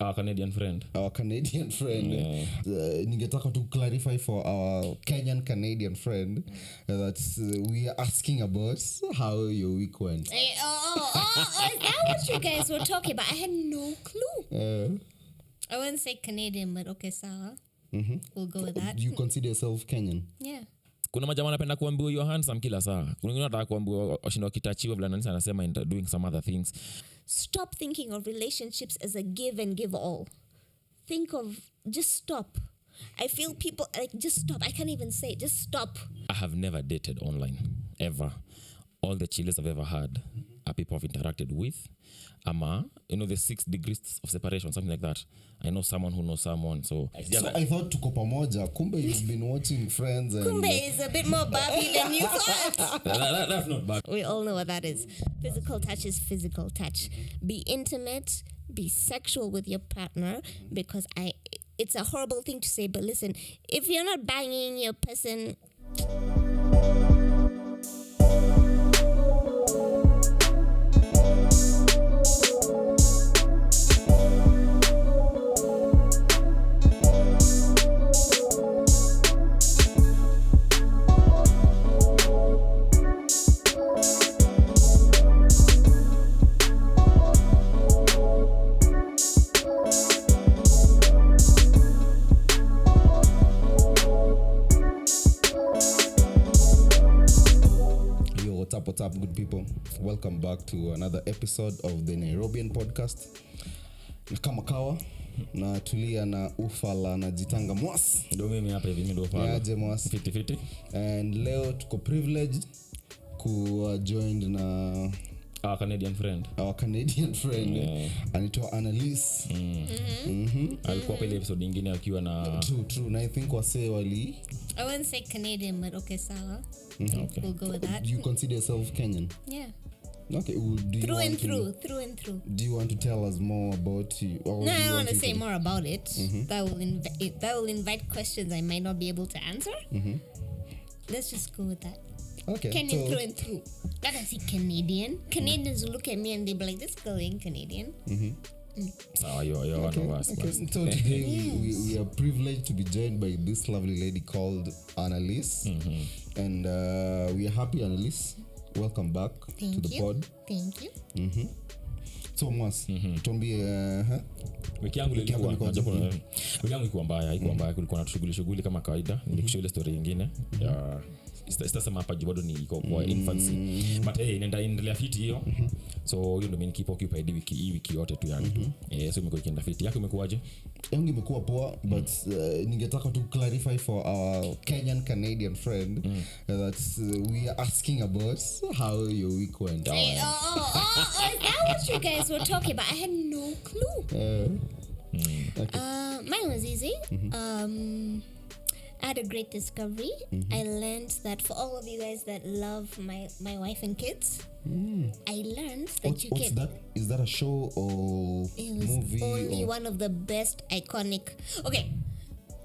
our canadian friend our canadian friend uh, ningetaka to clarify for our kenyan canadian friend uh, that uh, we are asking about how your week went Eh, oh, oh, oh, is that what you guys were talking about? I had no clue. uh, I wouldn't say Canadian, but okay, sawa. We'll go with that. you consider yourself kenyan Yeah. Kuna majama anapenda kuambiwa your handsome kila saa kuna wengine wanataka kuambiwa washinda wakitachiwa vile nanisi anasema doing some other things Stop thinking of relationships as a give and give all. Think of just stop. I feel people like just stop. I can't even say it. Just stop. i have never dated online ever all the chiles i've ever had are people i've interacted with ama you know the six degrees of separation something like that i know someone who knows someone so, so i thought tuko pamoja kumbe you've been watching friends and Kumbe is a bit more Barbie than you thought. That- that- that's not bad We all know what that is. Physical touch is physical touch. Be intimate, be sexual with your partner because I it's a horrible thing to say, but listen, if you're not banging your person what's up, what's up, good people? Welcome back to another episode of the Nairobian podcast. Na kama kawa na tulia na ufala na jitanga mwas ndo mimi hapa hivi ndo ufala niaje mwas fiti fiti and leo tuko privileged kuwa joined na our canadian friend our canadian friend anaitwa annalise alikuwa hapa ile episode ingine akiwa na true true na i think wasee wali I wouldn't say Canadian, but okay, sawa. okay. We'll go with that. do you consider yourself kenyan Yeah. okay well, do Through want and to, through, through and through. do you want to tell us more about you or No, I you want to say to... more about it. That will inv- that will invite questions I might not be able to answer. Let's just go with that. Okay Kenyan so- through and through. Not as he Canadian. Canadians mm. look at me and they be like, "This girl ain't Canadian." Mm-hmm. Oh, you're, you're Okay, one of us. okay. So today we, we, we are privileged to be joined by this lovely lady called Annalise, Mm-hmm. and uh, we are happy, Annalise. Welcome back Thank to the you. pod. Thank you. So Mwas, Mm-hmm. tuambie uh, wiki yangu Wiki yangu ikuwa mbaya ikuwa mbaya kulikuwa na shughuli shughuli kama kawaida nilikusha ile story ingine ya sita- sitasema hapa juu bado ni iko kwa infancy. But hey, inaenda inaendelea fiti hiyo. So hiyo ndio mimi keep occupied wiki hii wiki yote tu yani eh so imekuwa ikienda fiti. Yako imekuwaje? Yangu imekuwa poa but uh, ningetaka tu clarify for our kenyan canadian friend uh, that uh, we are asking about how your week went. Hey, oh, oh, oh, oh, is that what you guys were talking about? I had no clue. Uh, Uh, mine was easy. Um, I had a great discovery. Mm-hmm. I learned that for all of you guys that love my, my wife and kids, mm. I learned that what's, you what's can. that is that a show or It was movie only or one of the best iconic. Okay,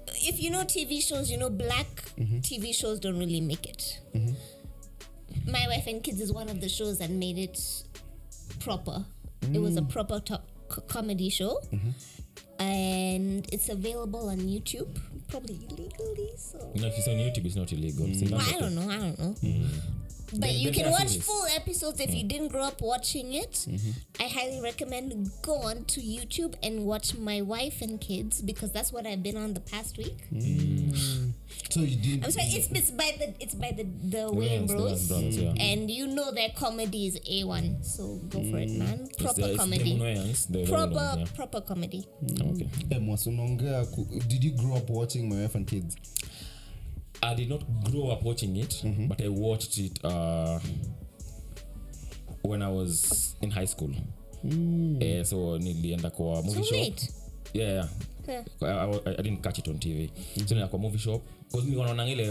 if you know TV shows, you know black mm-hmm. TV shows don't really make it. Mm-hmm. My wife and kids is one of the shows that made it proper. It was a mm. proper top comedy show, and it's available on YouTube, probably illegally. So no if it's on youtube it's not illegal It's well, I don't know. I don't know. But Then- you then can watch series. full episodes if you didn't grow up watching it. I highly recommend go on to YouTube and watch My Wife and Kids because that's what I've been on the past week. So you didn't I'm sorry, it's, it's by the it's by the the Wayne Bros. the Bros, Wayans yeah. and you know their comedy is a one. So go for it, man. Proper the- comedy, Wayans, the- the proper Wayans, yeah. proper comedy. okay Mwas, unaongea ku- did you grow up watching my wife and kids I did not grow up watching it, but I watched it uh, when I was in high school. Eh, so nilienda kwa movie So shop. Late. Yeah, yeah. Yeah. I, I, I didn't catch it on TV. So nilienda kwa movie shop because nilikuwa naona ile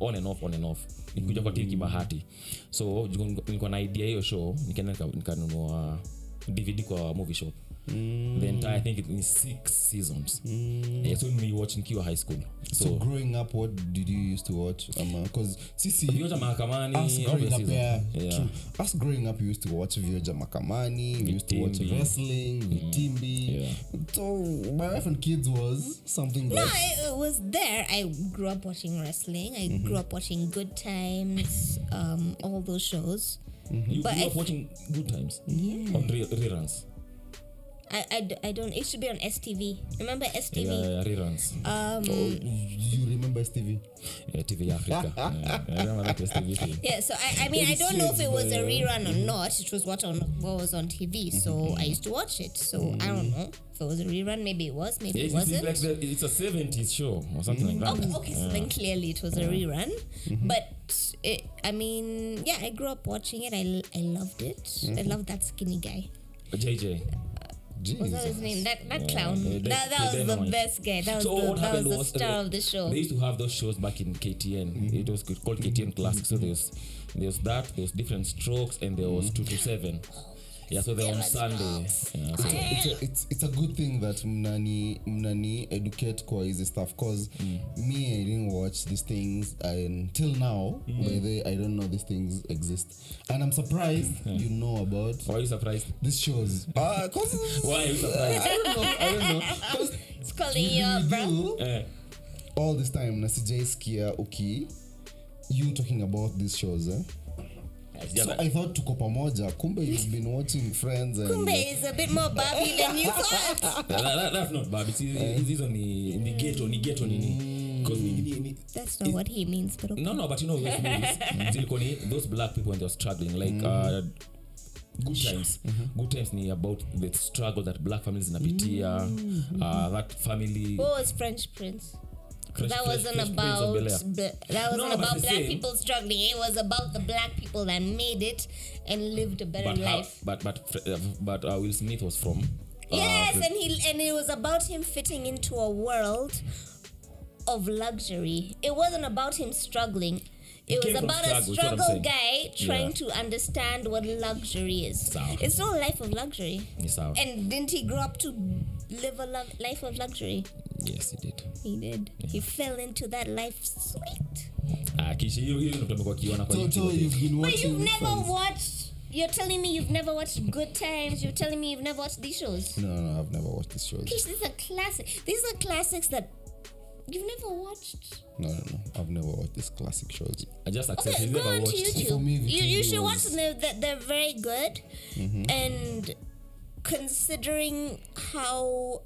on and off on and off. Nilikuja kwa TV kibahati. So nilikuwa na idea hiyo show, nikaenda nika- nikanunua DVD kwa movie shop. The entire i think it is six seasons yeah, so me watch nikiwa high school so, so growing up what did you used to watch because sisi vioja mahakamani us growing up, yeah, Yeah. true. us growing up we used to watch vioja makamani we used to watch wrestling vitimbi Yeah. so my wife and kids was something No, like, it was there. I grew up watching wrestling. I grew up watching Good Times, um, all those shows. you But grew I watching good times on re- reruns I, I, d- I don't. It used to be on STV. Remember STV? yeah, reruns Um, oh, you remember STV yeah, tv africa yeah, I remember that was tv thing Yeah, so I, I mean, I don't know if it was a rerun or not. It was what on what was on TV, so mm-hmm. I used to watch it. So I don't know if it was a rerun. Maybe it was. Maybe Yeah, it it's, it's wasn't. like the, it's a 70s show or something like mm, that Okay, okay, so then clearly it was a rerun. Mm-hmm. But it, I mean, yeah, I grew up watching it. I, I loved it. I mm-hmm. loved that skinny guy. jj What's that his name? That that clown. yeah, that, that- that was the dynamite. best guy. That was So the, that was the was star uh, of the show. They used to have those shows back in KTN. It was called KTN Classic. So there's there's that. There's different strokes, and there was two to seven. Yeah, so they're on Sunday. Yeah, so it's a, it's, it's a good thing that mnani mnani educate kwa hizi stuff cause me i didn't watch these things until now by the i don't know these things exist and i'm surprised you know about why are you surprised? these shows uh, cause Why are you surprised? i don't know i don't know cause it's calling you up, bro. you all this time na sijaiskia uki you talking about these shows eh? Yeah, so i thought tuko pamoja. Kumbe you've been watching friends and Kumbe is a bit more Barbie than you thought. that- that- that's not it's hizo ni ni ghetto ni ghetto nini. ni- That's not what he means, but okay. no no but you know those movies zilikuwa ni those black people when they were struggling like uh, good times. Good times ni about the struggle that black families zinapitia uh, that family What was French Prince? That wasn't Fresh Prince of about that wasn't No, about black people struggling. It was about the black people that made it and lived a better but how, life. but but uh, but uh, Will Smith was from uh, yes, and he and it was about him fitting into a world of luxury. It wasn't about him struggling. It came was from about struggle, a is what I'm struggle guy trying Yeah. to understand what luxury is. Sawa. It's not a life of luxury. ni sawa And didn't he grow up to live a lo- life of luxury? yes he did He did. He fell into that life sweet. ah kishi hiyo hiyo ndio tumekuwa kiona kwa so, so YouTube you've been But you've never Friends. watched. You're telling me you've never watched Good Times. You're telling me you've never watched these shows. no no i've never watched these shows Kish, these are classics. These are classics that you've never watched. no no no i've never watched these classic shows I just accept Okay, he's go never on to watched YouTube. For me, you, you should watch them. They're, they're, they're very good. Mm-hmm. And considering how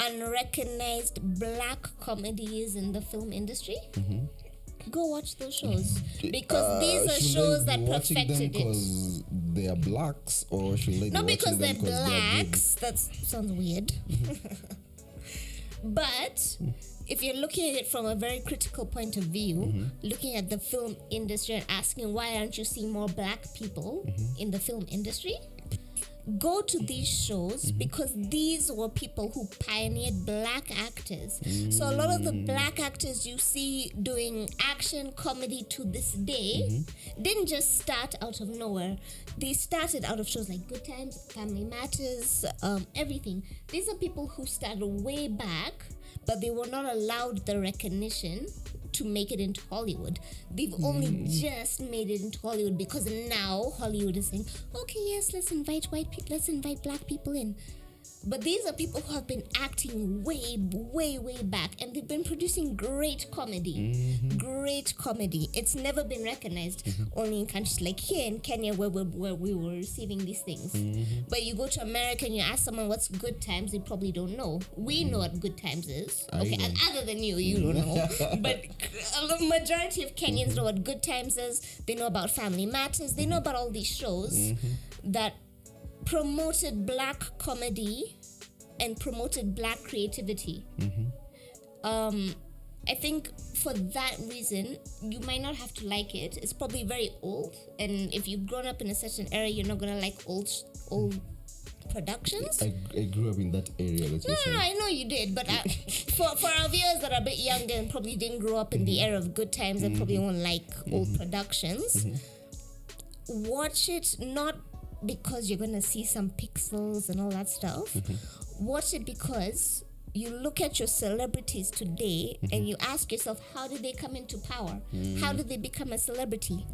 unrecognized black comedy is in the film industry, mm-hmm. go watch those shows mm-hmm. because Uh, these are shows I that be watching them perfected it. because they are blacks or should I Not watching because they're them 'cause they're blacks. That sounds weird. but if you're looking at it from a very critical point of view, mm-hmm. looking at the film industry and asking why aren't you seeing more black people mm-hmm. in the film industry? Go to mm-hmm. these shows mm-hmm. because these were people who pioneered black actors. So a lot of the mm. black actors you see doing action comedy to this day mm-hmm. didn't just start out of nowhere. They started out of shows like Good Times, Family Matters, um, everything. These are people who started way back, but they were not allowed the recognition to make it into Hollywood. They've mm-hmm. only just made it into Hollywood because now Hollywood is saying, okay, yes, let's invite white people, let's invite black people in. But these are people who have been acting way, way, way back, and they've been producing great comedy. Mm-hmm. Great comedy. It's never been recognized mm-hmm. only in countries like here in Kenya, where we, where we were receiving these things. Mm-hmm. But you go to America and you ask someone what's good times, they probably don't know. We know what good times is. Okay, and other than you, you don't know. but a majority of Kenyans know what good times is. They know about Family Matters. They know about all these shows that promoted black comedy and promoted black creativity. Mm-hmm. Um, I think for that reason, you might not have to like it. It's probably very old, and if you've grown up in a certain era, you're not gonna like old old productions. I, I grew up in that area that No, no, I know you did, but uh, for for our viewers that are a bit younger and probably didn't grow up in the mm-hmm. era of good times and probably mm-hmm. won't like old productions, watch it not because you're gonna see some pixels and all that stuff. Mm-hmm. Watch it because you look at your celebrities today and mm-hmm. you ask yourself, how did they come into power? How mm. did they become a celebrity?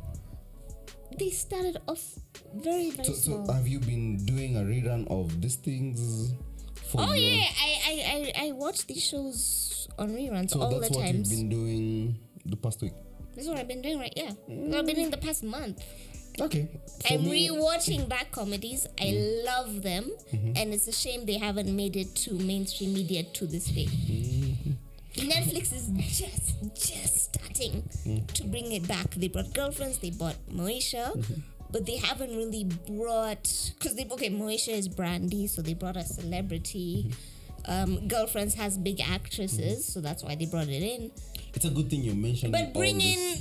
They started off very very So, so have you been doing a rerun of these things? For oh your- yeah, I, I I I watch these shows on reruns So all that's the what times. you've been doing the past week. This is what I've been doing right. Yeah, I've been mm. doing the past month. Okay. For I'm me- rewatching black comedies. I love them, mm-hmm. and it's a shame they haven't made it to mainstream media to this day. Mm-hmm. Netflix is just just starting mm-hmm. to bring it back. They brought girlfriends. They brought Moesha. But they haven't really brought because they okay. Moesha is brandy, so they brought a celebrity. Um, girlfriends has big actresses, so that's why they brought it in. It's a good thing you mentioned. But bring in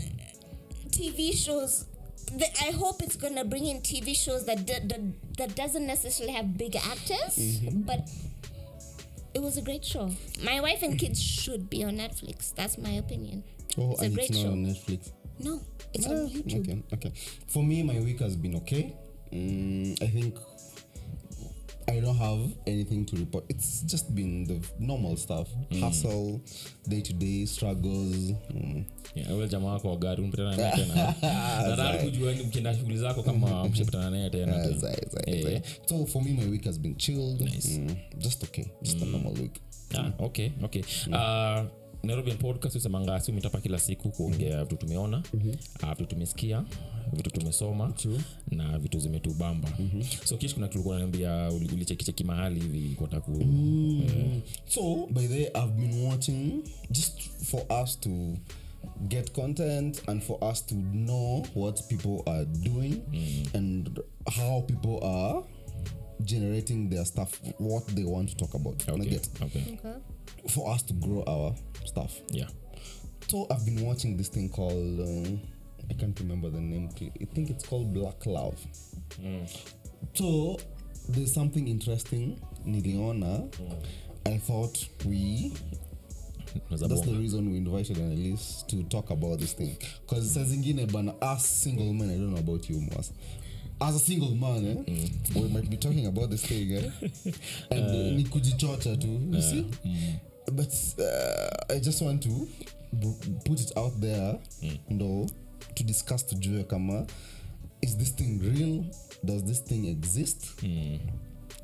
TV shows. The, I hope it's gonna bring in TV shows that d- that, that doesn't necessarily have big actors, Mm-hmm. but it was a great show. My wife and kids should be on Netflix. That's my opinion. Oh, it's a great it's not show. on Netflix. No, it's Ah, on YouTube. Okay, okay. For me, my week has been okay. Mm, I think I don't have anything to report. It's just been the normal stuff, hustle, day to day struggles. Mm. Yeah, ule jamaa wako wa gari unapatana naye tena nataka kujua ni mkienda shughuli zako kama mshapatana naye tena tena. zai, zai, zai. So for me, my week has been chilled. Mm, just okay, just a normal week. Ah, okay okay uh, nairobian podcast usemanga si umetapa kila siku kuongea vitu tumeona ah, vitu tumesikia vitu tumesoma na vitu zimetubamba. So kish kuna tulikuwa naambia ulichekicheki mahali hivi kwata ku So by the way, I've been watching just for us to get content and for us to know what people are doing and how people are generating their stuff, what they want to talk about. Okay, get okay. Okay. For us to grow our stuff. yeah So I've been watching this thing called um, I can't remember the name. I think it's called Black Love. So there's something interesting. Niliona. I thought we that's the reason we invited Annalise to talk about this thing. Because saa zingine bana, as single men, I don't know about you, Mas. As a single man, eh, we might be talking about this thing, eh? and uh, ni kujichocha tu, you see? But uh, I just want to b- put it out there, no, to discuss tujue kama, is this thing real? Does this thing exist?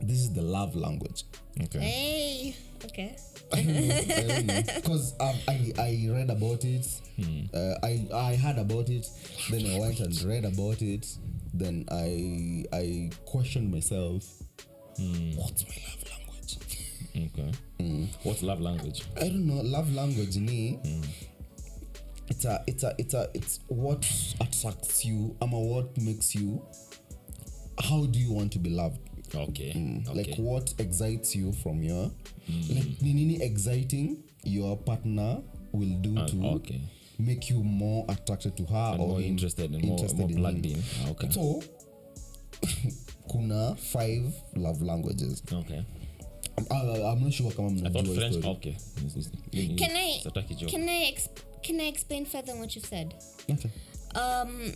This is the love language. okay Hey. Okay. I don't know because I, I I read about it. Uh, I I heard about it. Then I went and read about it. Then I I questioned myself. What's my love language? Okay what's love language I don't know. Love language me. It's a it's a it's a it's what attracts you. Ama what makes you. How do you want to be loved? okay Mm, okay like what excites you from your like ni nini exciting your partner will do uh, to okay. make you more attracted to her And or more interested and more- more plugged in, in. Ah, okay. so kuna five love languages okay I'm, I, I'm not sure kama i thought mnajua french story. okay Can I can I ex- can I explain further on what you've said? okay um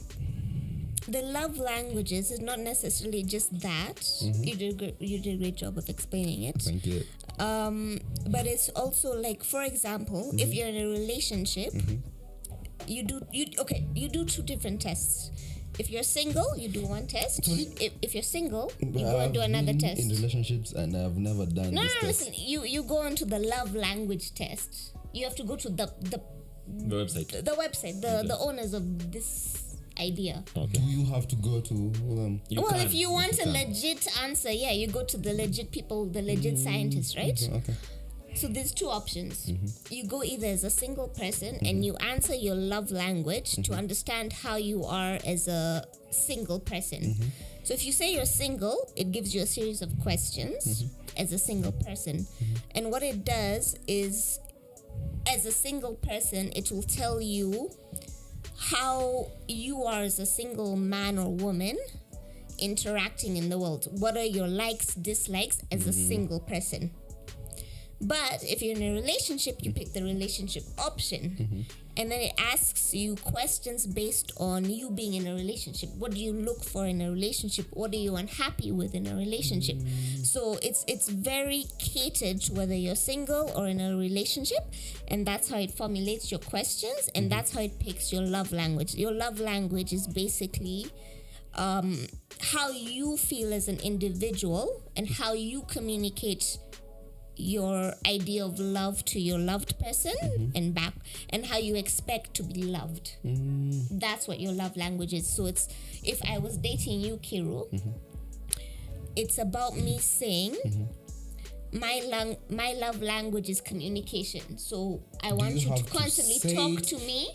the love languages is not necessarily just that. You did a you did a great job of explaining it. Thank you. Um but it's also like for example if you're in a relationship you do you okay you do two different tests if you're single you do one test if, if you're single you go and do another been test in relationships and I've never done no no this no test listen you you go on to the love language test you have to go to the the the website the website the the owners of this idea Okay. do you have to go to um, You well, can. if you want a can. legit answer, yeah, you go to the legit people, the legit scientists, right? okay So there's two options. Mm-hmm. You go either as a single person and mm-hmm. you answer your love language to mm-hmm. understand how you are as a single person. So if you say you're single, it gives you a series of questions as a single person. And what it does is as a single person, it will tell you how you are as a single man or woman interacting in the world. What are your likes, dislikes as a single person? But if you're in a relationship, you pick the relationship option. Mm-hmm. And then it asks you questions based on you being in a relationship. What do you look for in a relationship? What are you unhappy with in a relationship? Mm. So it's it's very catered to whether you're single or in a relationship. And that's how it formulates your questions and mm-hmm. that's how it picks your love language. Your love language is basically um, how you feel as an individual and how you communicate your idea of love to your loved person mm-hmm. and back and how you expect to be loved mm. that's what your love language is so it's if i was dating you kiru mm-hmm. it's about me saying mm-hmm. my lang- my love language is communication so i want you you, to have to constantly talk to me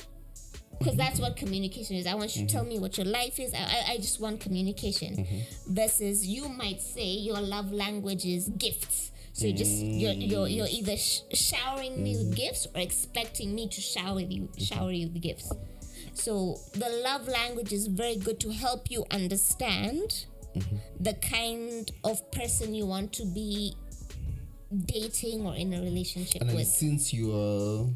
because that's what communication is. I want you to tell me what your life is. I, I, I just want communication. Versus you might say your love language is gifts. So you just you're you're, you're either sh- showering me with gifts or expecting me to shower you shower you with gifts. So the love language is very good to help you understand the kind of person you want to be dating or in a relationship And with. since you are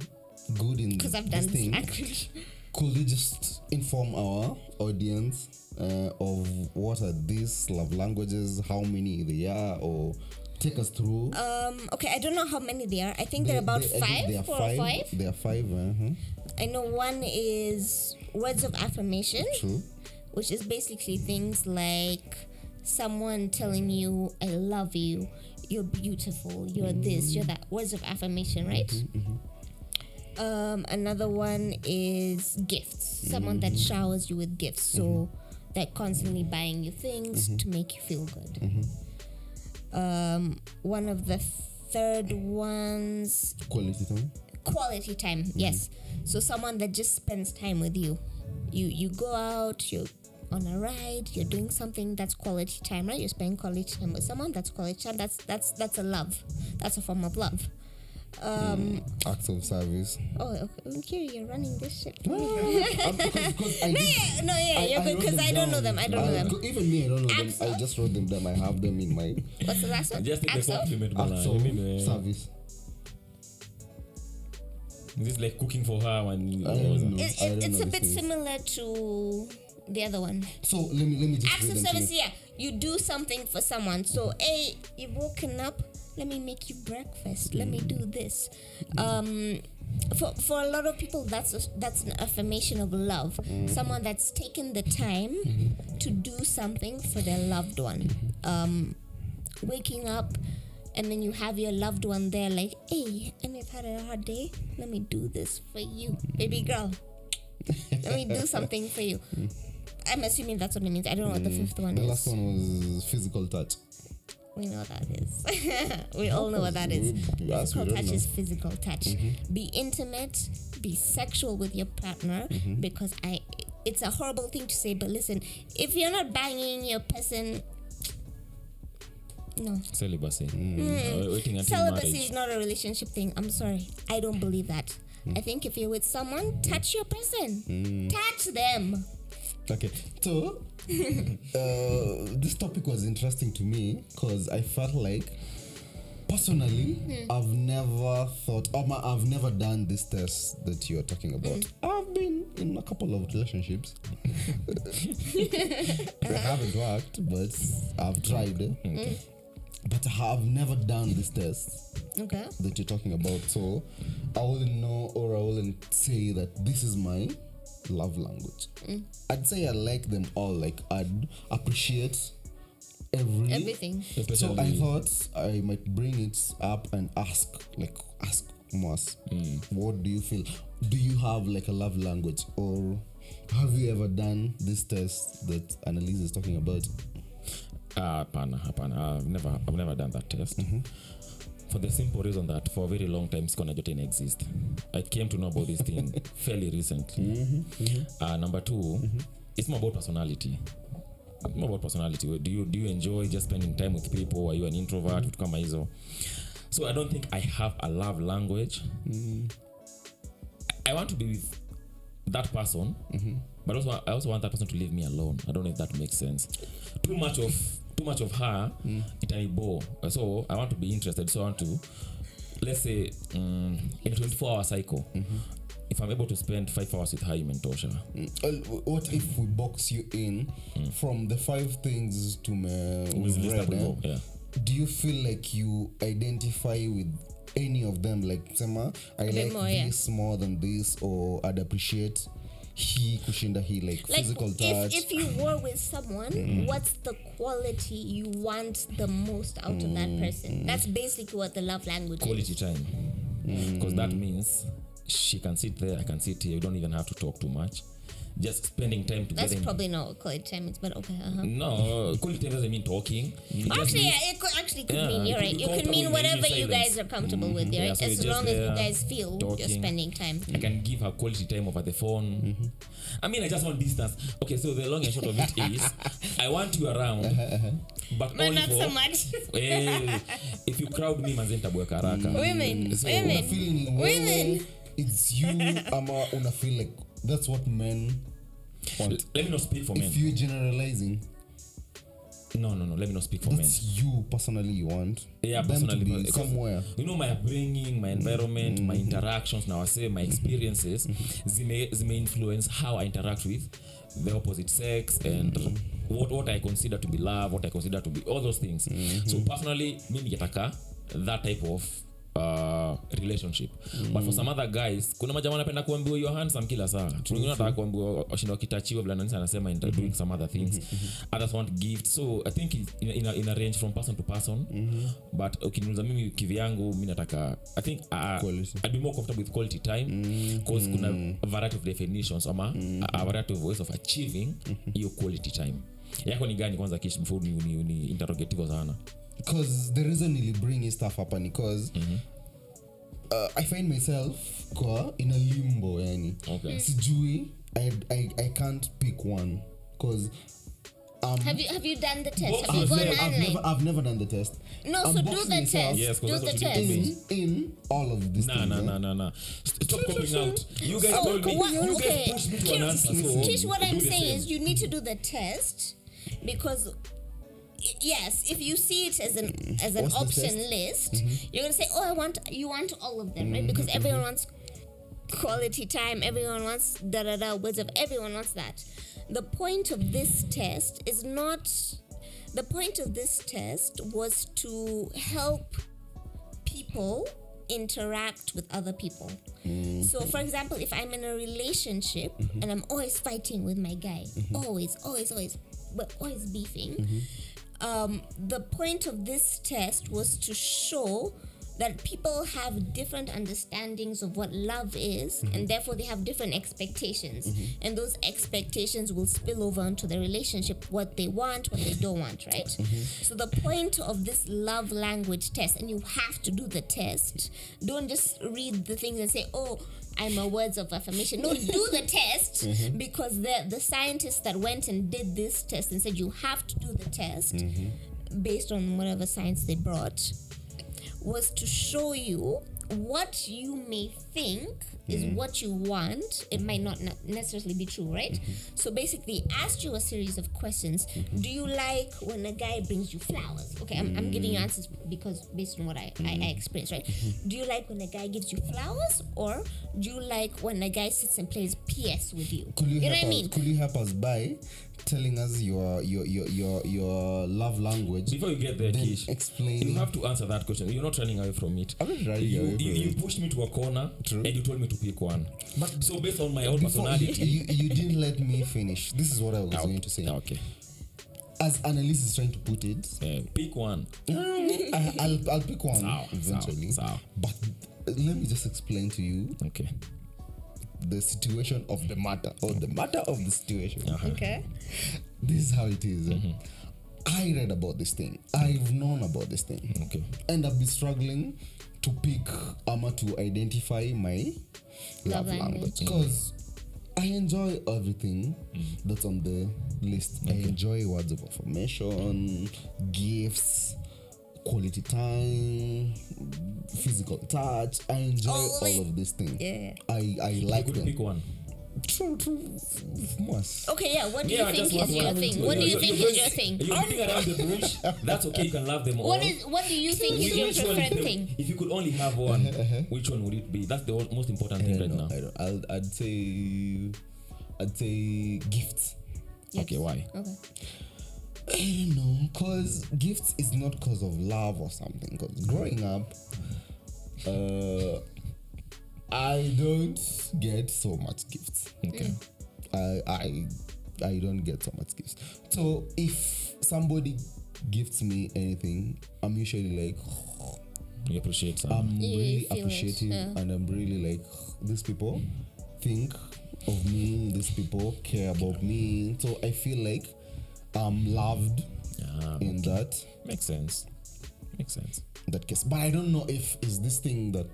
good in Because I've this done this thing, actually. could you just inform our audience uh, of what are these love languages, how many they are, or take us through? Um, okay, I don't know how many there are. I think there are about They- five, They are four or five. There are five. Uh-huh. I know one is words of affirmation, True. which is basically things like someone telling you, I love you, you're beautiful, you're this, you're that. Words of affirmation, right? Um, another one is gifts. Someone that showers you with gifts. So they're constantly buying you things to make you feel good. Um, one of the third ones. Quality time. quality time yes. So someone that just spends time with you. You you go out you're on a ride you're doing something that's quality time right? You're spending quality time with someone that's quality time that's that's that's a love. That's a form of love um Acts of service. oh okay Kiri, you're running this shit No, because, because I did, yeah, no yeah yeah wrote because I don't know them I don't know them Even me, I don't know them. Acts I just wrote them down. I have them in my what's the last one Just take Acts the of? compliment, bana. acts of I mean, uh, service. This is like cooking for her when I don't know. It- I it- don't it's know a bit things. similar to the other one So let me let me just acts of service yeah you do something for someone so a you've woken up let me make you breakfast. Let me do this. Um for, for a lot of people that's a, that's an affirmation of love. Mm-hmm. Someone that's taken the time mm-hmm. to do something for their loved one. Mm-hmm. Um waking up and then you have your loved one there like hey and you've had a hard day? Let me do this for you baby girl. Let me do something for you. Mm. I'm assuming that's what it means. I don't know what the mm. fifth one is. The last one was physical touch. We know what that is. we all know what that is. We- us, we Physical touch know. is physical touch. Mm-hmm. Be intimate, be sexual with your partner mm-hmm. because I it's a horrible thing to say, but listen, if you're not banging your person no. celibacy. Mm. Hmm. Waiting until Celibacy is not a relationship thing. I'm sorry. I don't believe that. Hmm. I think if you're with someone, hmm. touch your person. Touch them. Okay, so uh, this topic was interesting to me because I felt like personally I've never thought um, I've never done this test that you're talking about. I've been in a couple of relationships. they haven't worked, but I've tried. But I have never done this test Okay. that you're talking about. So I wouldn't know or I wouldn't say that this is my love language. I'd say I like them all. Like I'd appreciate every Everything. So I thought I might bring it up and ask, like ask Mas, what do you feel? Do you have like a love language or have you ever done this test that Annalise is talking about? Ah, hapana, hapana. I've never, I've never done that test. For the simple reason that for a very long time, Skona didn't exist. I came to know about this thing fairly recently. Uh, number 2 it's more about personality. More about personality. Do you do you enjoy just spending time with people? Are you an introvert? Vitu kama hizo. So I don't think I have a love language. I want to be with that person, but also I also want that person to leave me alone. I don't know if that makes sense. Too much of too much of her, it I. So I want to be interested. So I want to let's say um, in a 24 hour cycle if i'm able to spend five hours with her imentosha Uh, what if we box you in from the five things to read, eh? yeah. do you feel like you identify with any of them like sema i like more, yeah. more than this or i'd appreciate he kushinda he like, like physical touch. if, if you were with someone what's the quality you want the most out of that person? That's basically what the love language quality is. time. Because that means she can sit there i can sit here. You don't even have to talk too much just spending time together that's probably not quality time is but okay uh-huh. no quality time doesn't mean talking It Actually, means- yeah, it could actually could Yeah, mean you're right. be You could mean whatever you guys are comfortable with, Yeah, right? so as you're long just as you guys feel you're spending time. I can give her quality time over the phone. I mean, I just want distance. Okay, so the long and short of it is, I want you around, but But only not for, so much. Eh, if you crowd me manze nitabweka haraka. women, so women, unafeel ni women. it's you ama una feel like that's what men want. Let me not speak for men. if you're generalizing No, no, no. Let me not speak for men. you personally you want Yeah, them personally, to be somewhere. you know my upbringing my environment my interactions now i say my experiences zime, zime influence how i interact with the opposite sex and what, what i consider to be love what i consider to be all those things. So personally mi ningetaka that type of uh, relationship. But for some other guys kuna majama anapenda kuambiwa you handsome kila saa. Wengine nataka kuambiwa washinda wakitachiwa vile nanisi anasema in doing some other things. Others want gift so i think in, in, a, in a range from person to person. But ukiniuliza mimi kivyangu mi nataka i think uh, Quality. i'd be more comfortable with quality time because kuna variety of definitions ama a, a variety of ways of achieving hiyo quality time. Yako ni gani kwanza kish before ni, ni, ni interrogative sana because the reason ili bring hii stuff hapa ni cause uh, i find myself kwa in a limbo yani Okay. sijui I, I, i can't pick one because um, Have you have you done the test? Have you I've, gone never, I've, never, I've never done the test No, I'm so do the myself test. Yes, do the test. in, in all of this. Nah, things nah, eh? nah, nah, nah. Stop copying out. You guys Oh, told me. what- You okay. guys pushed me to an answer. So Kish, what I'm saying is you need to do the test because yes, if you see it as an mm-hmm. as an What's option list, mm-hmm. you're gonna say, "Oh, I want you want all of them, right?" Mm-hmm. Because everyone wants quality time. Everyone wants da da da words of everyone wants that. The point of this test is not. The point of this test was to help people interact with other people. So, for example, if I'm in a relationship and I'm always fighting with my guy, always, always, always, we're always beefing, um, the point of this test was to show that people have different understandings of what love is and mm-hmm. therefore they have different expectations. Mm-hmm. And those expectations will spill over into the relationship what they want what they don't want right? Mm-hmm. So the point of this love language test and you have to do the test. Don't just read the things and say oh I'm a words of affirmation. No, do the test because the the scientists that went and did this test and said you have to do the test based on whatever science they brought was to show you what you may think is mm-hmm. what you want. It might mm-hmm. not necessarily be true, right? Mm-hmm. So basically, asked you a series of questions. Do you like when a guy brings you flowers? Okay, I'm, I'm giving you answers because based on what I, I, I experienced, right? Do you like when a guy gives you flowers, or do you like when a guy sits and plays PS with you? could you, you know help what I us, mean? could you help us by telling us your your your your, your love language Before you get there, then Kish, explain you have to answer that question. You're not running away from it. I'm not running you, away from you you pushed me to a corner True. and you told me to pick one. But so based on my own personality. you, you didn't let me finish this is what i was okay. going to say Okay. as annalise is trying to put it yeah, pick one. I, I'll, I'll pick one Sawa, eventually sawa, sawa. but let me just explain to you Okay. The situation of the matter or the matter of the situation Okay. this is how it is eh? i read about this thing i've known about this thing Okay. and i've been struggling to pick ama to identify my love, Love language language. because i enjoy everything that's on the list i enjoy words of affirmation gifts quality time physical touch i enjoy Oh, all of these things Yeah. i i You like could them pick one. Okay, yeah. What do Yeah, you think is your thing? What do you think is your thing? You're beating around the bush. That's okay. You can love them all. What is? What do you think is your one preferred thing? If you could only have one, which one would it be? That's the most important thing right know. now. I don't. I'll, I'd say, I'd say gifts. Okay, why? Okay. I don't know, cause gifts is not cause of love or something. Cause growing up, uh, I don't get so much gifts. Okay. I I I don't get so much gifts. So if somebody gifts me anything, I'm usually like You appreciate some. I'm You really feel appreciative yeah. and I'm really like these people think of me, these people care about me. So I feel like I'm loved um, in that makes sense. Makes sense. that case. But I don't know if is this thing that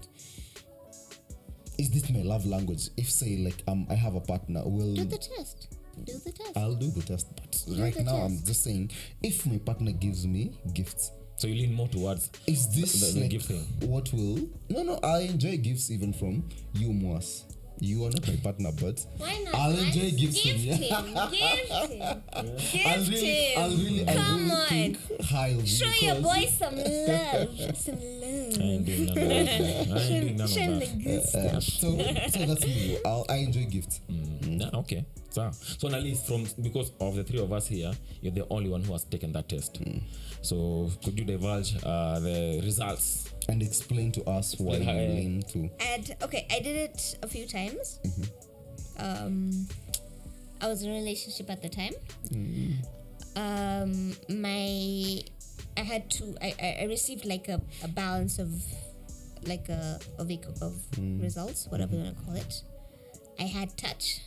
is this my love language? If say like um I have a partner, will Do the test. Do the test. I'll do the test. But right now now I'm just saying if my partner gives me gifts, So you lean more towards is this The- the like gift thing. what will no no I enjoy gifts even from you Moas. You are not my partner, but Why not? I'll enjoy gifts Gift from you. him. Gift him. Gift I'll really, him. I'll really, I'll Come really on. think high of you your because- boy some love. Some love. I ain't doing none of that. I ain't doing none Show him of the that. good Uh, stuff. so, so that's me. I'll, I enjoy gifts. Mm, nah, okay. So, so at least from because of the three of us here, you're the only one who has taken that test. So could you divulge uh, the results? and explain to us why you Explain how- lean to. And okay, I did it a few times. Um, I was in a relationship at the time. Um, my I had to. I, I- I received like a, a balance of like a of eco- of results, whatever you want to call it. I had touch,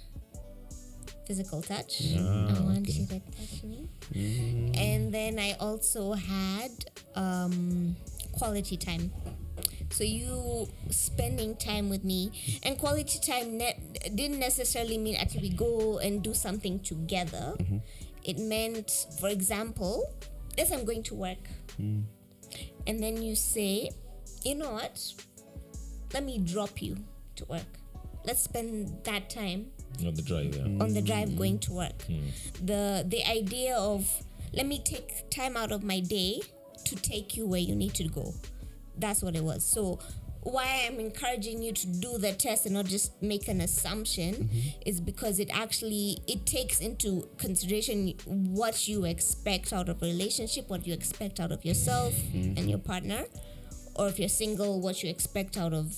physical touch. I want you to touch me. And then I also had um, quality time. So you spending time with me, and quality time ne- didn't necessarily mean actually we go and do something together. It meant, for example, let's I'm going to work, and then you say, you know what? Let me drop you to work. Let's spend that time Know, the drive, yeah. on the drive going to work. Hmm. The the idea of let me take time out of my day to take you where you need to go. That's what it was. So why I'm encouraging you to do the test and not just make an assumption mm-hmm. is because it actually it takes into consideration what you expect out of a relationship, what you expect out of yourself mm-hmm. and your partner, or if you're single, what you expect out of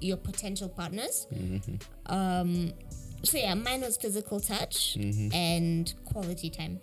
your potential partners mm-hmm. Um, so yeah, mine was physical touch mm-hmm. and quality time.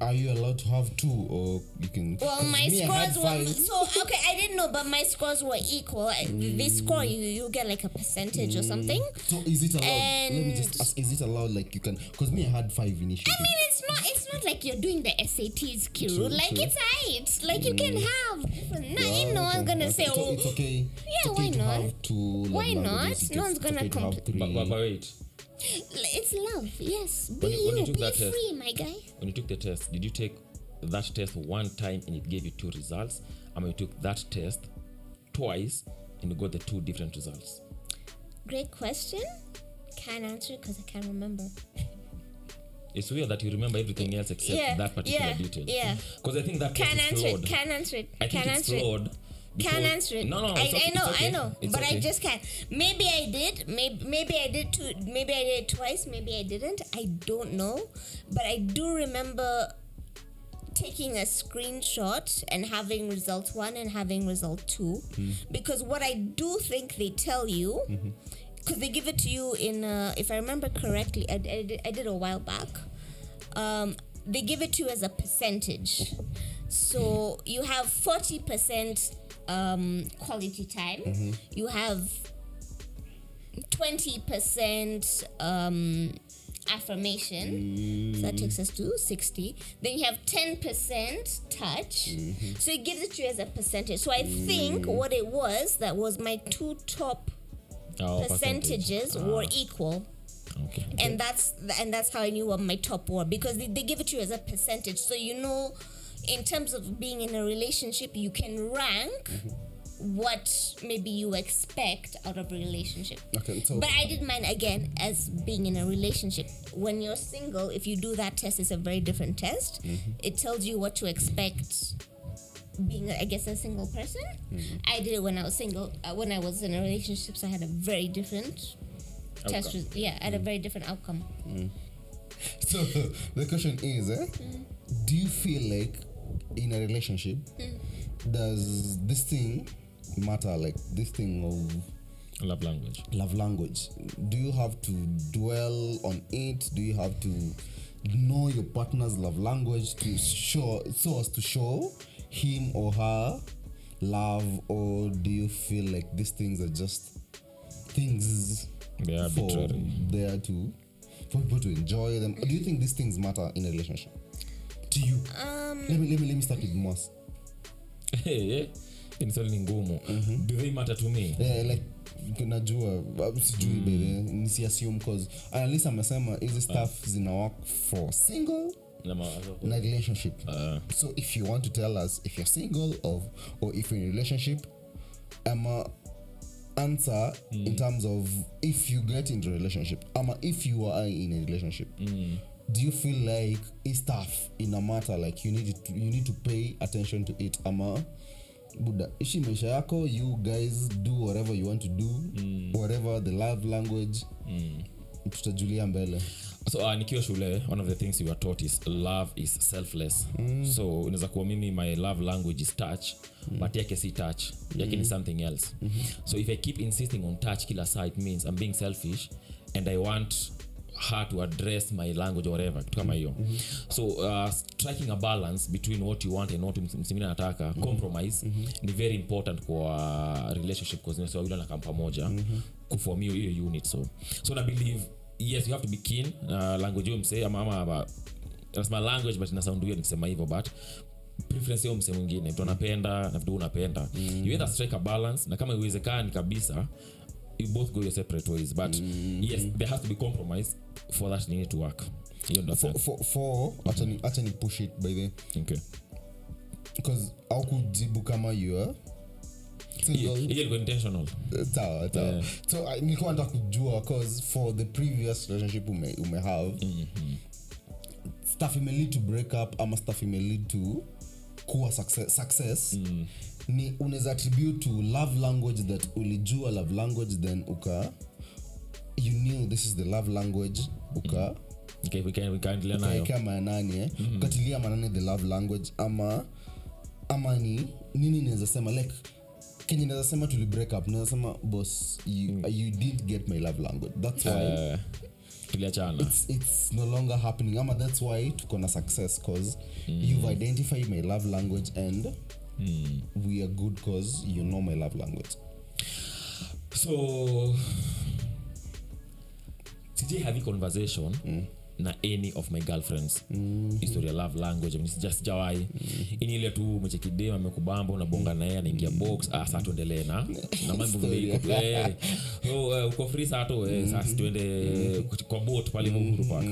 Are you allowed to have two, or you can? Well, 'cause my me, I had scores were five. so okay. I didn't know, but my scores were equal. I- They score mm. you, you get like a percentage or mm. something. So is it allowed? Let me just ask: Is it allowed? Like you can? Because me, I had five initially. I mean, it's not. It's not like you're doing the SATs, Kiru. True, like true. it's alright. Like you can mm. have. No, Yeah, no one's okay, gonna okay. say, So oh, it's okay. it's Yeah, okay why to not? Have two love Why not? No one's gonna okay to have three. But, but, but wait, it's love. Yes, be When you- when you you. took Be that test- my guy. when you took the test, did you take that test one time and it gave you two results? I mean, you took that test twice and you got the two different results. Great question. Can't answer because I can't remember. It's weird that you remember everything else except Yeah, that particular yeah, detail. yeah. Because I think that Can't answer flawed. it. Can't answer it. I think Can't it's answer it. Can't answer it. No, no, I, okay, I know, okay. I know, It's but I just can't. Maybe I did. Maybe maybe I did two. Maybe I did it twice. Maybe I didn't. I don't know, but I do remember taking a screenshot and having result one and having result two, Hmm. because what I do think they tell you. Mm-hmm. Because they give it to you in, uh, if I remember correctly, I, I, did, I did a while back. Um, they give it to you as a percentage. So you have 40% um, quality time. You have 20% um, affirmation. So that takes us to 60. Then you have 10% touch. So it gives it to you as a percentage. So I think what it was, that was my two top Oh, percentages were equal Okay. and that's and that's how I knew what my top were because they, they give it to you as a percentage, so you know, in terms of being in a relationship, you can rank mm-hmm. what maybe you expect out of a relationship. Okay, so But I did mine again as being in a relationship. When you're single, if you do that test, it's a very different test. Mm-hmm. It tells you what to expect being, I guess, a single person. Mm-hmm. I did it when I was single. Uh, when I was in a relationship, so I had a very different test. Res- Yeah, I had a mm. very different outcome. Mm. so the question is eh, mm. do you feel like in a relationship does this thing matter? Like this thing of love language. love language. Do you have to dwell on it? Do you have to know your partner's love language to show so as to show him or her love or do you feel like these things are just things they are for there to for people to enjoy them? Do you think these things matter in a relationship to you. Um, let me let me let me start with Moss. hey, hey. Hii ni ngumu. Do they matter to me? Yeah, like najua uh, sijui mm. bedhe nisiassume cause analis amesema hizi stuff zina work for single Na na relationship. Uh. so if you want to tell us if you're single or, or if you're in a relationship ama answer in terms of if you get into a relationship ama if you are in a relationship do you feel like a tough in a matter like you need to, you need to pay attention to it ama? Buda ishi maisha yako you guys do whatever you want to do whatever the love language tutajulia mbele. So uh, nikiwa shule one of the things you were taught is love is selfless. Mm. so inaweza kuwa mimi my love language is touch mm. but yake si touch yake ni something else. Mm-hmm. so if i keep insisting on touch kila saa it means i'm being selfish and i want her to address my language or whatever kitu kama hiyo mm-hmm. so uh, striking a balance between what you want and what ms- msingine anataka mm-hmm. compromise mm-hmm. ni very important kwa relationship because wawili wanakam pamoja mm-hmm. kufom hiyo hiyo unit so so na believe yes you have to be keen uh, language hiyo msee ama, ama, nasema language but inasound hiyo nikisema hivyo but preference hiyo mse mwingine mtu anapenda na vitu unapenda mm. you either strike a balance na kama iwezekani kabisa you both go your separate ways but mm. yes there has to be compromise for that need to work. Hiyo ndo for, for, for acha ni- acha ni push it by the okay. Because au kujibu kama you are hiyo single hiyo ilikuwa intentional. Sawa sawa. So nilikuwa nataka kujua cause for the previous relationship ume, ume have stuff imelead to break up ama stuff imelead to kuwa success, success ni unaweza attribute to love language that ulijua love language then uka you knew this is the love language uka nayo. ukaekea maanani eh? ukatilia maanani the love language ama ama ni nini naweza sema? Like kenye naweza sema tuli break up naweza sema boss you, you didn't get my love language. That's why Eh, tuliachana. it's, it's no longer happening ama that's why tuko na success cause you've identified my love language and we are good because you know my love language. So sijai have hii conversation na any of my girlfriends. Mm-hmm. historia love language I mean, sija- sijawai mm-hmm. ini ile tu mechekidem amekubamba unabonga naye anaingia box. Ah, saa tuendelee na? Na mambo vile. Eh, so, eh, uko free saa tu eh, sasa tuende kwa boat pale Uhuru Park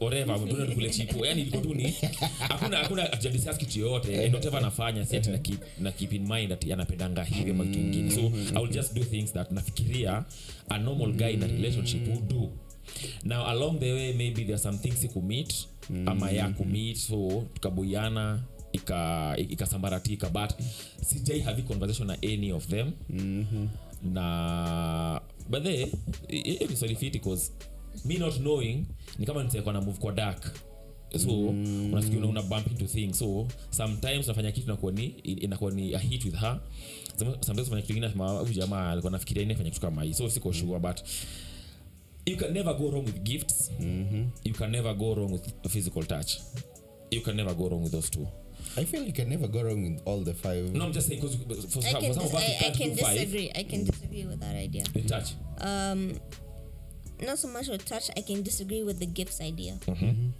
whatever tuende tukule chipo yani ilikuwa tu ni hakuna hakuna hatujadiscuss kitu yoyote. And whatever anafanya si na keep na keep in mind ati anapendanga hivi ama kitu kingine. So i will just do things that nafikiria a normal guy in a relationship would do. Now along the way maybe there are some things siku ama ya kumeet so tukaboiana ika- ikasambaratika but sijai have conversation na any of them. Na but the hiyo ni swali fiti cause me not knowing ni kama nitakuwa na move kwa dark. So mm. unasikia una, una bump into things. So sometimes unafanya kitu inakuwa ni inakuwa ni a hit with her. Sometimes unafanya kitu kingine huyu jamaa alikuwa nafikiria nini fanya kitu kama hii. So siko sure but you can never go wrong with gifts. You can never go wrong with physical touch. You can never go wrong with those two. I feel you can never go wrong with all the five. No i'm just saying because for, for some of us I, I can disagree. five. I can disagree with that idea. with touch. Um, not so much with touch. I can disagree with the gifts idea. Mm-hmm.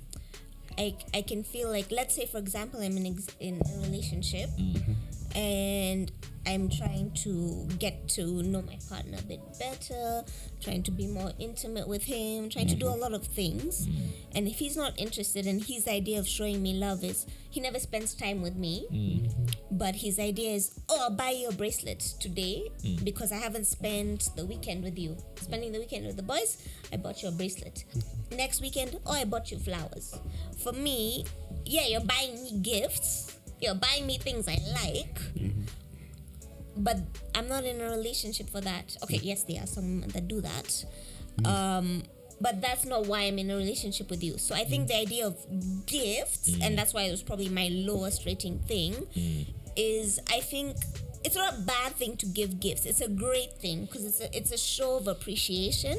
I, I can feel like let's say for example I'm in ex- in a relationship mm-hmm. And I'm trying to get to know my partner a bit better, trying to be more intimate with him, trying to do a mm-hmm. lot of things. Mm-hmm. And if he's not interested, and his idea of showing me love is he never spends time with me, mm-hmm. but his idea is, oh, I'll buy you a bracelet today mm. because I haven't spent the weekend with you. Spending the weekend with the boys, I bought you a bracelet. Next weekend, oh, I bought you flowers. For me, yeah, you're buying me gifts, you're buying me things I like, mm-hmm. but I'm not in a relationship for that. Okay, mm-hmm. yes, there are some that do that. Mm-hmm. Um, but that's not why I'm in a relationship with you. So I think mm. the idea of gifts, mm. and that's why it was probably my lowest rating thing, mm. is I think it's not a bad thing to give gifts. It's a great thing because it's a, it's a show of appreciation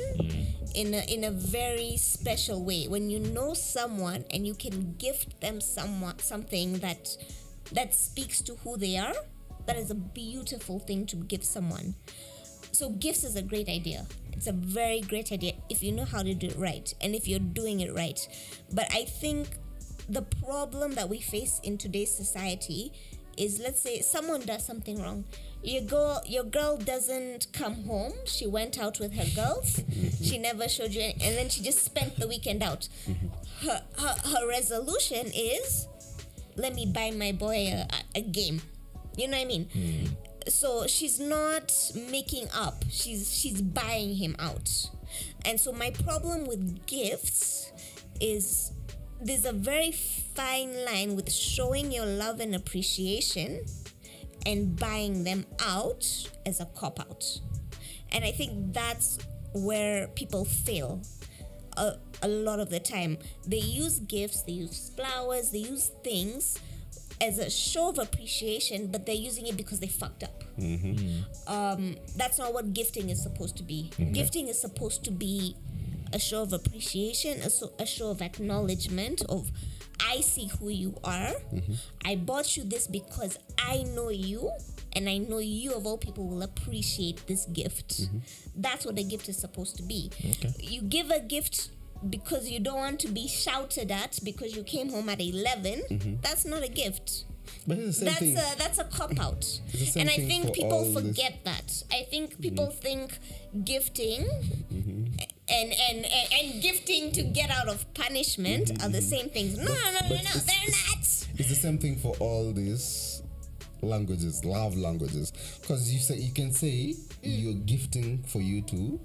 in a, in a very special way. When you know someone and you can gift them someone something that that speaks to who they are, that is a beautiful thing to give someone. So gifts is a great idea. It's a very great idea if you know how to do it right and if you're doing it right. But I think the problem that we face in today's society is let's say someone does something wrong. Your girl your girl doesn't come home. She went out with her girls. she never showed you any, and then she just spent the weekend out. Mm-hmm. Her her, her resolution is let me buy my boy a, a game. You know what I mean? Hmm. So she's not making up. She's she's buying him out. And so my problem with gifts is there's a very fine line with showing your love and appreciation and buying them out as a cop out. And I think that's where people fail a, a lot of the time. They use gifts, they use flowers, they use things as a show of appreciation, but they're using it because they fucked up. Mm-hmm. Um, that's not what gifting is supposed to be. Mm-hmm. Gifting is supposed to be a show of appreciation, a, so, a show of acknowledgement of I see who you are. Mm-hmm. I bought you this because I know you and I know you of all people will appreciate this gift. That's what a gift is supposed to be. You give a gift because you don't want to be shouted at because you came home at 11. Mm-hmm. That's not a gift. But it's the same that's thing. a that's a cop out and i think for people all this- forget that. I think mm-hmm. people think gifting mm-hmm. and, and and and gifting to get out of punishment are the same things. No no no no but no it's- they're not. it's the same thing for all these languages love languages. Because you say you can say mm. you're gifting for you to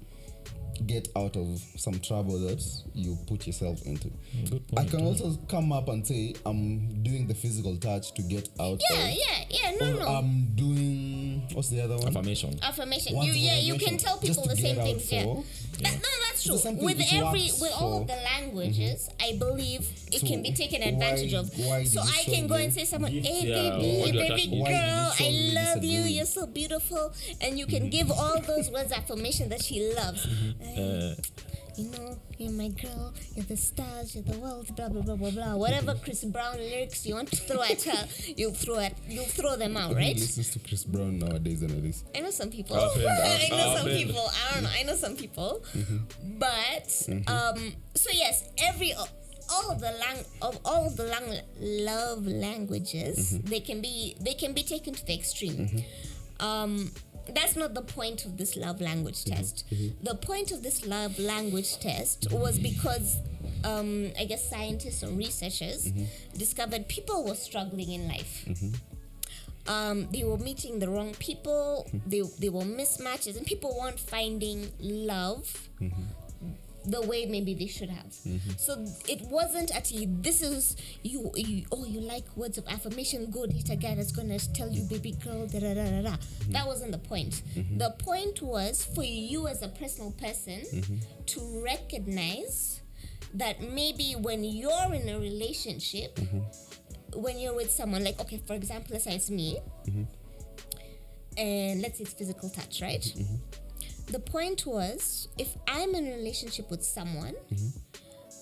get out of some trouble that you put yourself into. Good i can yeah. also come up and say i'm doing the physical touch to get out yeah of yeah yeah yeah, no or no. I'm doing what's the other one? Affirmation. Affirmation. You yeah you can tell people the same out things yeah. for- That, no, that's the true. With every, works with all of the languages, I believe it So can be taken why- advantage of. why So I can go and say, "Someone, gifts, hey yeah, baby, why do baby attach me? Why did you girl, I love you. You're so beautiful," and you can give all those words affirmation that she loves. Uh, you know, you're my girl, you're the stars, you're the world, blah blah blah blah blah. Whatever Chris Brown lyrics you want to throw at her, you'll throw at you'll throw them out, Who right? listens to chris brown nowadays and this I know some people. Our friend, our- I know some friend. people. I don't know. I know some people. But um, so yes, every all of the lang of all the lang- love languages they can be they can be taken to the extreme. Um, that's not the point of this love language mm-hmm. test. Mm-hmm. The point of this love language test was mm-hmm. because um, I guess scientists or researchers discovered people were struggling in life. Um, they were meeting the wrong people. They, they were mismatches, and people weren't finding love the way maybe they should have. Mm-hmm. So it wasn't actually this is you, you. Oh, you like words of affirmation? Good. Hit a guy that's gonna tell you, baby girl. Da da da da da. Mm-hmm. That wasn't the point. Mm-hmm. The point was for you as a personal person to recognize that maybe when you're in a relationship when you're with someone, like okay, for example, let's say it's me, and let's say it's physical touch, right? The point was, if I'm in a relationship with someone, mm-hmm.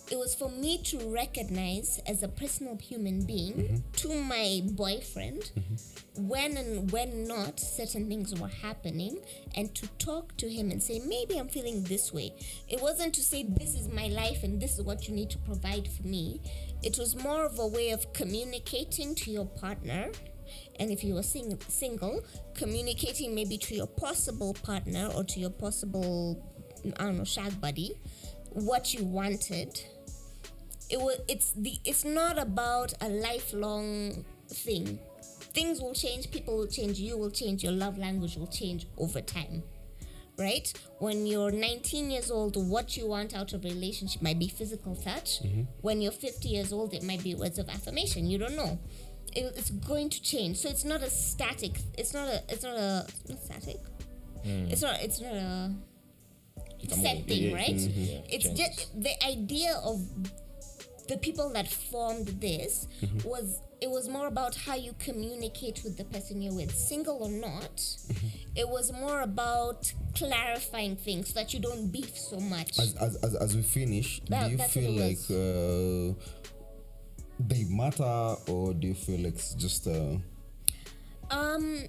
it was for me to recognize as a personal human being mm-hmm. to my boyfriend mm-hmm. when and when not certain things were happening and to talk to him and say maybe i'm feeling this way. It wasn't to say this is my life and this is what you need to provide for me. It was more of a way of communicating to your partner and if you were sing- single, communicating maybe to your possible partner or to your possible, I don't know, shag buddy, what you wanted. It was. It's the. It's not about a lifelong thing. Things will change. People will change. You will change. Your love language will change over time right? When you're 19 years old, what you want out of a relationship might be physical touch. Mm-hmm. When you're 50 years old, it might be words of affirmation. You don't know. It, it's going to change. So it's not a static. It's not a. It's not a. Not static. Hmm. It's not. It's not a set thing, right? Mm-hmm, yeah, It's changes. just the idea of the people that formed this mm-hmm. was it was more about how you communicate with the person you're with, single or not. Mm-hmm. It was more about clarifying things so that you don't beef so much. as, as, as, as we finish That- do you feel like uh, they matter or do you feel it's just uh, Um,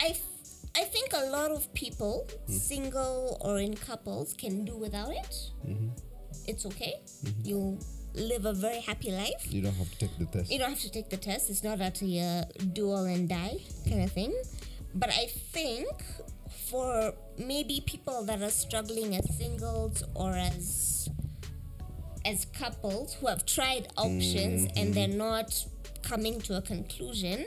I, f- I think a lot of people, single or in couples, can do without it. It's okay. You live a very happy life. you don't have to take the test You don't have to take the test. It's not at a uh, do all and die kind of thing. But I think for maybe people that are struggling as singles or as as couples who have tried options and mm-hmm. they're not coming to a conclusion,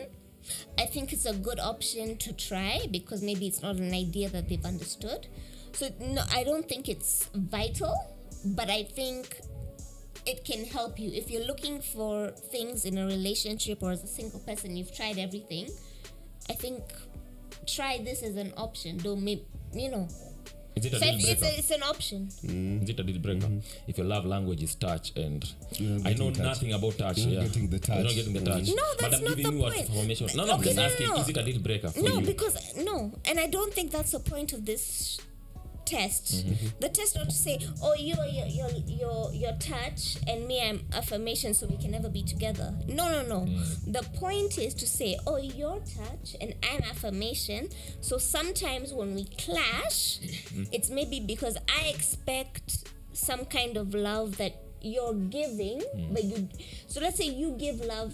I think it's a good option to try because maybe it's not an idea that they've understood. So no, I don't think it's vital, but I think it can help you if you're looking for things in a relationship or as a single person. You've tried everything. I think try this as an option. Don't make you know. Is it a deal breaker? it's, a, it's an option. Is it a deal breaker? If your love language is touch and I know touch. nothing about touch. You're not yeah. getting the You're not getting the Mm. touch. No, but I'm not giving the you a point. information. No, no, I'm Okay, just no, no, asking, no. is it a deal breaker for No, you? because no, and I don't think that's the point of this test. Mm-hmm. The test not to say, oh, you're your your your your touch and me, I'm affirmation, so we can never be together. No, no, no. Mm. The point is to say, oh, your touch and I'm affirmation. So sometimes when we clash, Mm-hmm. it's maybe because I expect some kind of love that you're giving, Mm. but you. So let's say you give love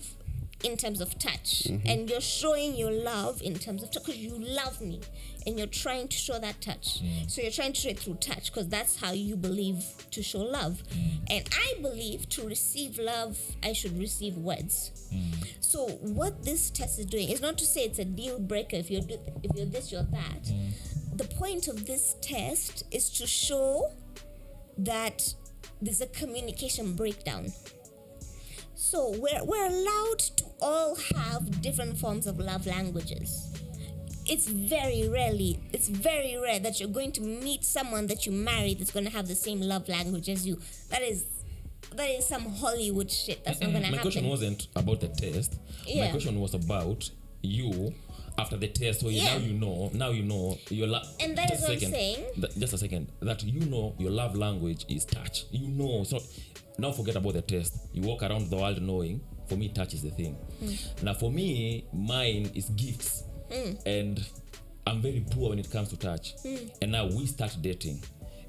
in terms of touch Mm-hmm. and you're showing your love in terms of touch because you love me and you're trying to show that touch. Mm. so you're trying to show it through touch because that's how you believe to show love. Mm. and i believe to receive love i should receive words. So what this test is doing is not to say it's a deal breaker if you're do- if you're this you're that. The point of this test is to show that there's a communication breakdown. So we're, we're allowed to all have different forms of love languages. It's very rarely, it's very rare that you're going to meet someone that you marry that's going to have the same love language as you. That is, that is some Hollywood shit. That's not going to My question wasn't about the test. My question was about you after the test. So yeah. now you know. Now you know your love. And that is what second, I'm saying. th- just a second. That you know your love language is touch. You know. So now forget about the test. You walk around the world knowing. For me, touch is the thing. mm. Now for me, mine is gifts, and I'm very poor when it comes to touch. Hmm. And now we start dating.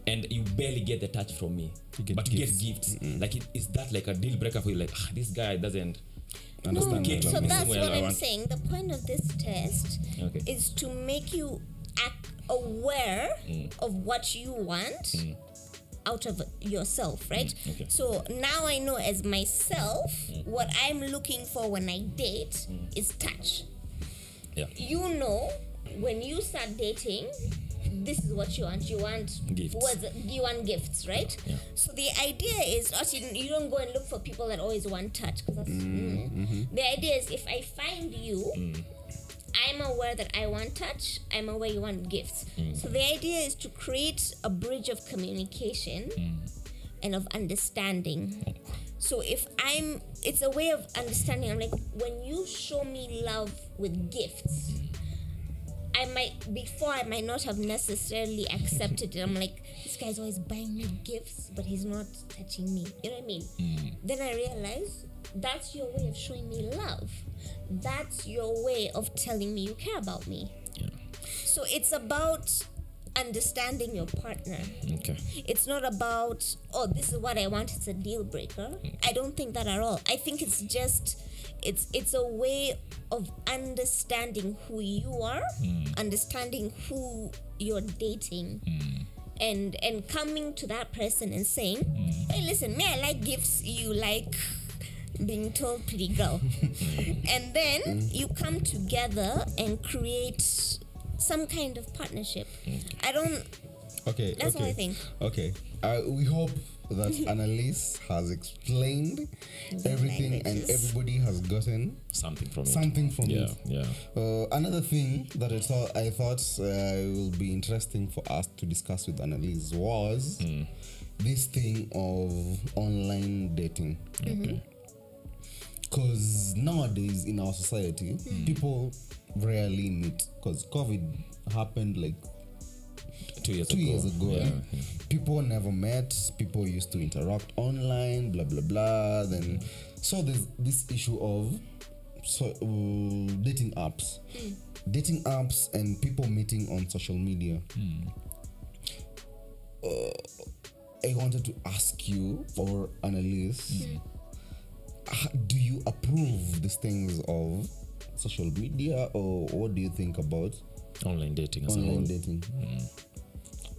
And you barely get the touch from me, get but you gifts. get gifts. Like, it, is that like a deal breaker for you? Like, ah, this guy doesn't understand Okay, so that's Well, what I I'm want- saying. The point of this test Okay. is to make you act aware Mm. of what you want out of yourself, right? Mm, okay. So now I know as myself Mm. what I'm looking for when I date is touch. Yeah. You know when you start dating. This is what you want. You want Gifts. words- You want gifts, right? Yeah. So the idea is, also, you don't go and look for people that always want touch, because that's. mm. mm. Mm-hmm. The idea is, if I find you, mm. I'm aware that I want touch. I'm aware you want gifts. Mm. So the idea is to create a bridge of communication and of understanding. Oh. So if I'm, it's a way of understanding. I'm like, when you show me love with gifts, I might before I might not have necessarily accepted it. I'm like, this guy's always buying me gifts, but he's not touching me. You know what I mean? Mm. Then I realize that's your way of showing me love. That's your way of telling me you care about me. Yeah. So it's about understanding your partner. Okay. It's not about, oh, this is what I want, it's a deal breaker. Mm. I don't think that at all. I think it's just it's it's a way of understanding who you are mm. understanding who you're dating mm. and and coming to that person and saying hey listen me i like gifts you like being told pretty girl and then you come together and create some kind of partnership i don't Okay. That's okay. what I think. Okay. Uh, we hope that Annalise has explained everything and everybody has gotten something from it something from yeah it. yeah Uh, another thing that I thought I thought uh, will be interesting for us to discuss with Annalise was Hmm. this thing of online dating. okay Because nowadays in our society, Hmm. people rarely meet. Because COVID happened like two years two ago years ago. yeah, eh? People never met. People used to interact online. Blah blah blah. Then so there's this issue of so uh, dating apps, dating apps, and people meeting on social media. Uh, I wanted to ask you or Annalise, h- do you approve these things of social media, or what do you think about online dating as online whole dating?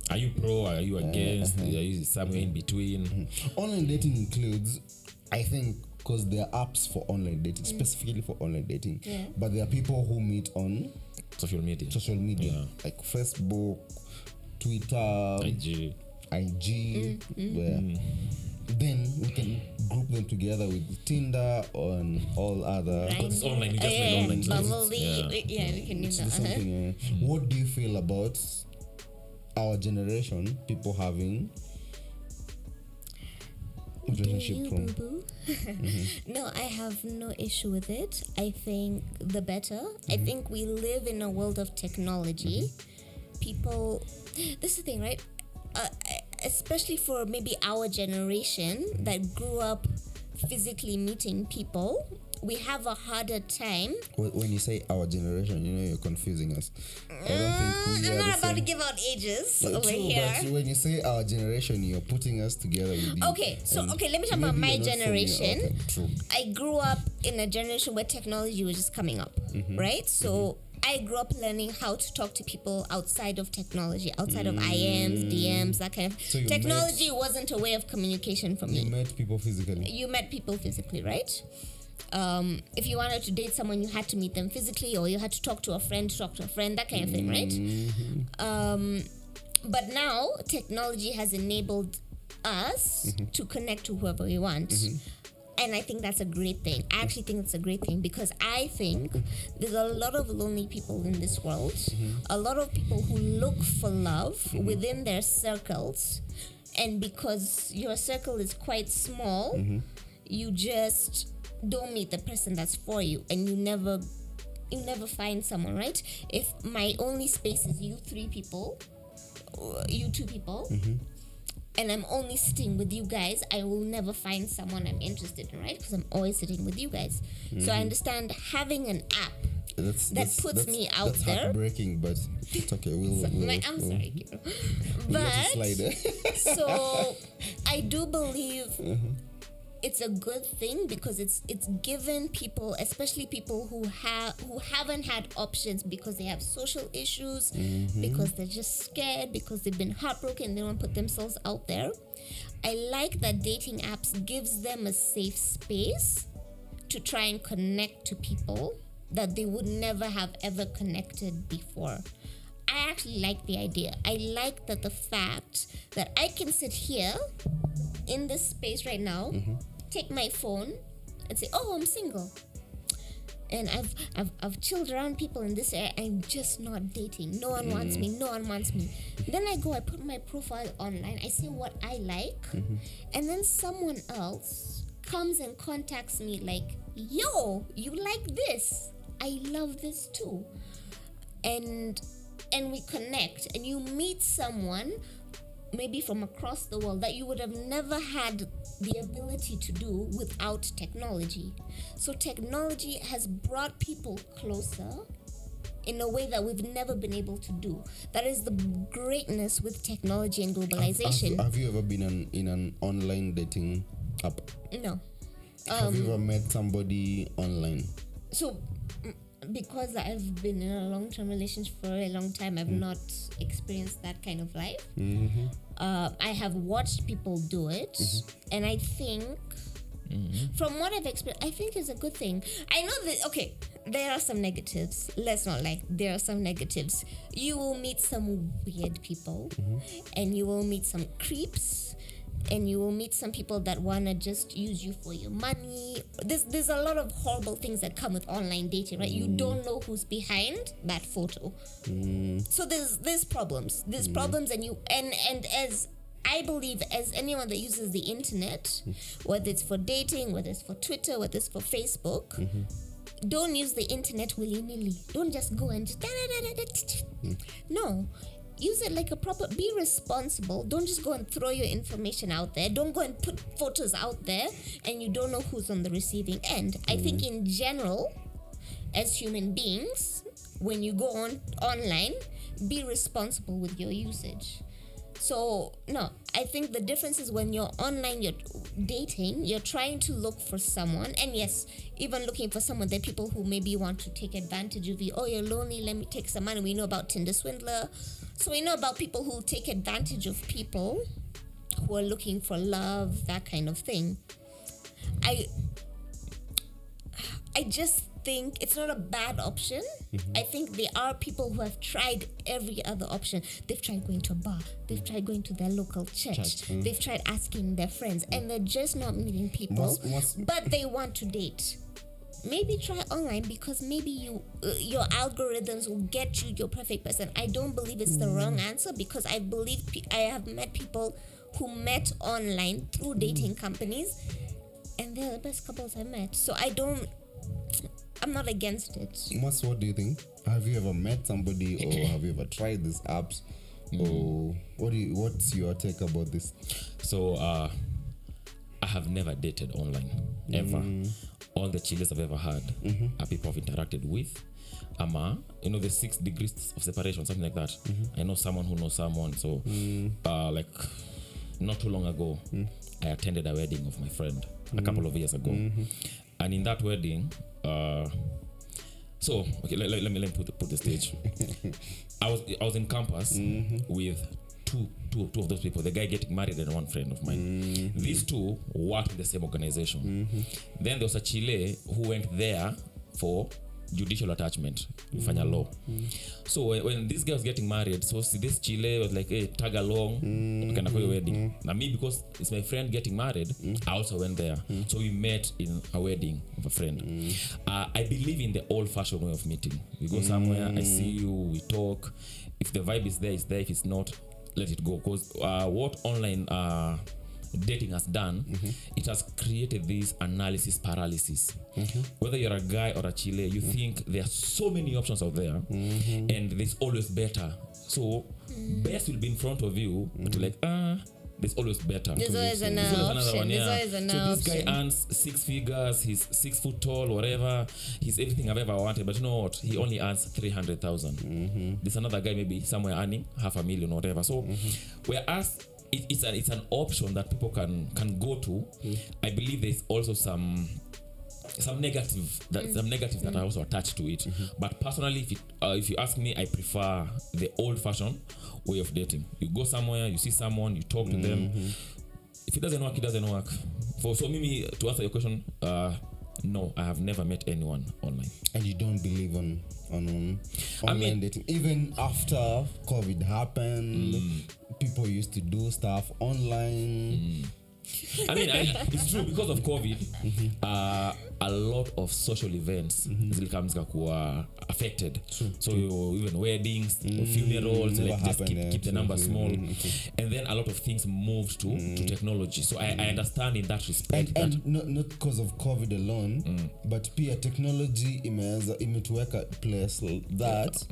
are you pro are you against Uh-huh. are you somewhere in between Mm-hmm. online dating includes i think because there are apps for online dating specifically for online dating Yeah. but there are people who meet on social media social media Yeah. like facebook twitter IG ig where then we can group them together with tinder and all other Grindr. it's online, you just made yeah, online yeah. dating. Yeah. we- yeah, we can use So that. uh-huh. something, uh, what do you feel about our generation people having relationship you, from? Mm-hmm. no, I have no issue with it. I think the better. I Mm-hmm. think we live in a world of technology. People, this is the thing, right? Uh, especially for maybe our generation that grew up physically meeting people, we have a harder time. When you say our generation, you know you're confusing us. I don't think we Mm, I'm are not about to give out ages Like, over true, here. but when you say our generation, you're putting us together with you. Okay, so And okay, let me talk about my you're not from your- generation. okay, true. I grew up in a generation where technology was just coming up, Mm-hmm. right? So I grew up learning how to talk to people outside of technology, outside of IMs, DMs, that kind of. Mm. So technology wasn't a way of communication for me. You met people physically. You met people physically, right? Um, if you wanted to date someone, you had to meet them physically, or you had to talk to a friend, talk to a friend, that kind of thing, right? Mm-hmm. Um, but now technology has enabled us Mm-hmm. to connect to whoever we want. And I think that's a great thing. I actually think it's a great thing because I think there's a lot of lonely people in this world, mm-hmm. a lot of people who look for love mm-hmm. within their circles. And because your circle is quite small, mm-hmm. you just don't meet the person that's for you and you never you never find someone right? If my only space is you three people you two people and i'm only sitting with you guys i will never find someone i'm interested in right because i'm always sitting with you guys so i understand having an app That's, That that's- puts that's- me out that's there. heartbreaking, but it's okay. We'll. we'll, My- i'm we'll, sorry Kiro. but so I do believe Mm-hmm. It's a good thing because it's it's given people, especially people who have who haven't had options because they have social issues, Mm-hmm. because they're just scared, because they've been heartbroken, they don't put themselves out there. I like that dating apps gives them a safe space to try and connect to people that they would never have ever connected before. I actually like the idea. I like that the fact that I can sit here in this space right now, take my phone, and say, "Oh, I'm single." And I've, I've I've chilled around people in this area. I'm just not dating. No one wants me. Mm-hmm. No one wants me. Then I go. I put my profile online. I say what I like, mm-hmm. and then someone else comes and contacts me like, "Yo, you like this? I love this too." and and we connect and you meet someone maybe from across the world that you would have never had the ability to do without technology. So technology has brought people closer in a way that we've never been able to do. That is the greatness with technology and globalization. Have, have you ever been an, in an online dating app? no. Have you um, ever met somebody online? So because I've been in a long-term relationship for a long time, I've mm. not experienced that kind of life. Mm-hmm. Uh, I have watched people do it, mm-hmm. and I think, mm-hmm. from what I've experienced, I think it's a good thing. I know that okay, there are some negatives. Let's not lie, there are some negatives. You will meet some weird people, and you will meet some creeps and you will meet some people that wanna just use you for your money. There's there's a lot of horrible things that come with online dating, right? You mm. don't know who's behind that photo. Mm. So there's there's problems. There's mm. problems and you and and as I believe as anyone that uses the internet, whether it's for dating, whether it's for Twitter, whether it's for Facebook, mm-hmm. don't use the internet willy nilly. Don't just go and no. Use it like a proper. Be responsible. Don't just go and throw your information out there. Don't go and put photos out there, and you don't know who's on the receiving end. I think mm. in general, as human beings, when you go on online, be responsible with your usage. So no, I think the difference is when you're online, you're dating, you're trying to look for someone, and yes, even looking for someone, there are people who maybe want to take advantage of you. Oh, you're lonely, let me take some money. We know about Tinder swindler, so we know about people who take advantage of people who are looking for love, that kind of thing. I I just think it's not a bad option. I think there are people who have tried every other option. They've tried going to a bar, they've tried going to their local church, Church, mm. they've tried asking their friends, and they're just not meeting people. What's- what's- but they want to date. Maybe try online because maybe you uh, your algorithms will get you your perfect person. I don't believe it's the wrong answer because I believe pe- I have met people who met online through dating companies and they're the best couples I met. So I don't. I'm not against it. Mwas, what do you think? Have you ever met somebody or have you ever tried these apps? Or what do you, what's your take about this? So uh, I have never dated online ever. All the chills I've ever had are people I've interacted with. Ama, you know, the six degrees of separation, something like that. Mm-hmm. I know someone who knows someone. So, mm. uh, like, not too long ago, mm. I attended a wedding of my friend a mm-hmm. couple of years ago. Mm-hmm. And in that wedding, uh, so okay, let, let, let me let me put the, put the stage. I was I was in campus with two, two two of those people. The guy getting married and one friend of mine. These two worked in the same organization. Then there was a Chile who went there for judicial attachment fanya law. So when, when this guy was getting married so see this chile was like hey tag along. Tukaenda kwa hiyo wedding. Na me because it's my friend getting married i also went there. So we met in a wedding of a friend. Uh, i believe in the old fashioned way of meeting. We go somewhere i see you we talk. If the vibe is there it's there. If it's not let it go. Because uh, what online uh, dating has done it has created this analysis paralysis. Whether you're a guy or a chile you think there are so many options out there and there's always better. So best will be in front of you but you're like ah there's always better There's always There's another always option. There's yeah. always so another this guy option. earns six figures. He's six foot tall whatever. He's everything i've ever wanted but you know what? He only earns 300000 there's another guy maybe somewhere earning half a million or whatever. So whereas it, it's, an, it's an option that people can can go to. I believe there's also some some negative that some negative that are also attached to it. But personally if, it, uh, if you ask me i prefer the old fashioned way of dating. You go somewhere you see someone you talk to them. If it doesn't work it doesn't work. For so mimi to answer your question uh no i have never met anyone online. And you don't believe on on, on I mean- dating. Even after COVID happened, people used to do stuff online. I mean, I, it's true because of COVID. Uh, a lot of social events zilikam zikakuwa affected. So True. even weddings, funerals, never like just keep, yeah. keep the number True, small, true, and then a lot of things moved to, to technology. So I, I understand in that respect and, that and not, not because of covid alone but pia technology imeanza imetuweka place that that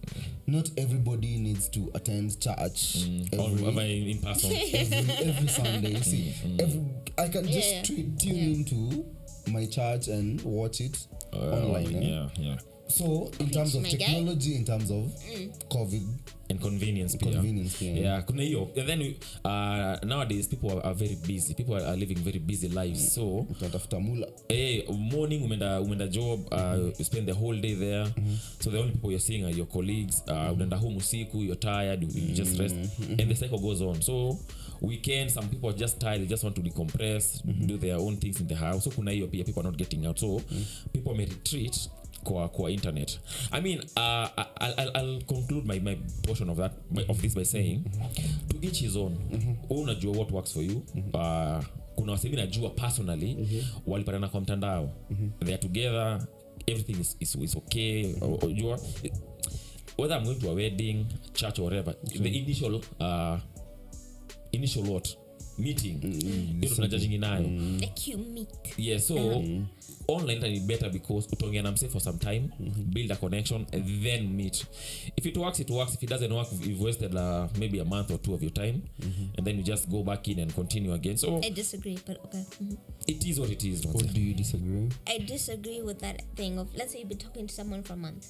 not everybody needs to attend church mm. every, whether in person. every, every sunday see every, i can just Yeah. tu- tune into my church and watch it Uh, online eh? yeah, yeah. So in terms of technology in terms of covid. And convenience pia. Convenience yeah kuna hiyo. And then uh, nowadays people are, are very busy. People are, are living very busy lives. So utatafuta mula. hey, morning umeenda umeenda job uh, you spend the whole day there. So the only people you're seeing are your colleagues. Uh, unaenda home usiku you're tired you, you just rest. And the cycle goes on. So weekend some people are just tired. They just want to decompress do their own things in the house. So kuna hiyo pia. People are not getting out. So people may retreat kwa, kwa internet. I mean uh, I'll, I'll conclude my, my portion of that my, of this by saying to each his own. Wewe unajua what works for you uh, kuna wasemi najua personally walipatana kwa mtandao. They are together everything is, is, is okay. Unajua whether i'm going to a wedding church or whatever the initial uh, initial what meeting ndio tunajajingi nayo mm-hmm. meet. Yeah so online ni better because utaongea na for some time build a connection and then meet. If it works it works. If it doesn't work you've wasted uh, maybe a month or two of your time and then you just go back in and continue again. So i disagree but okay. Mhm. it is what it is what do you disagree? I disagree with that thing of let's say you've been talking to someone for a month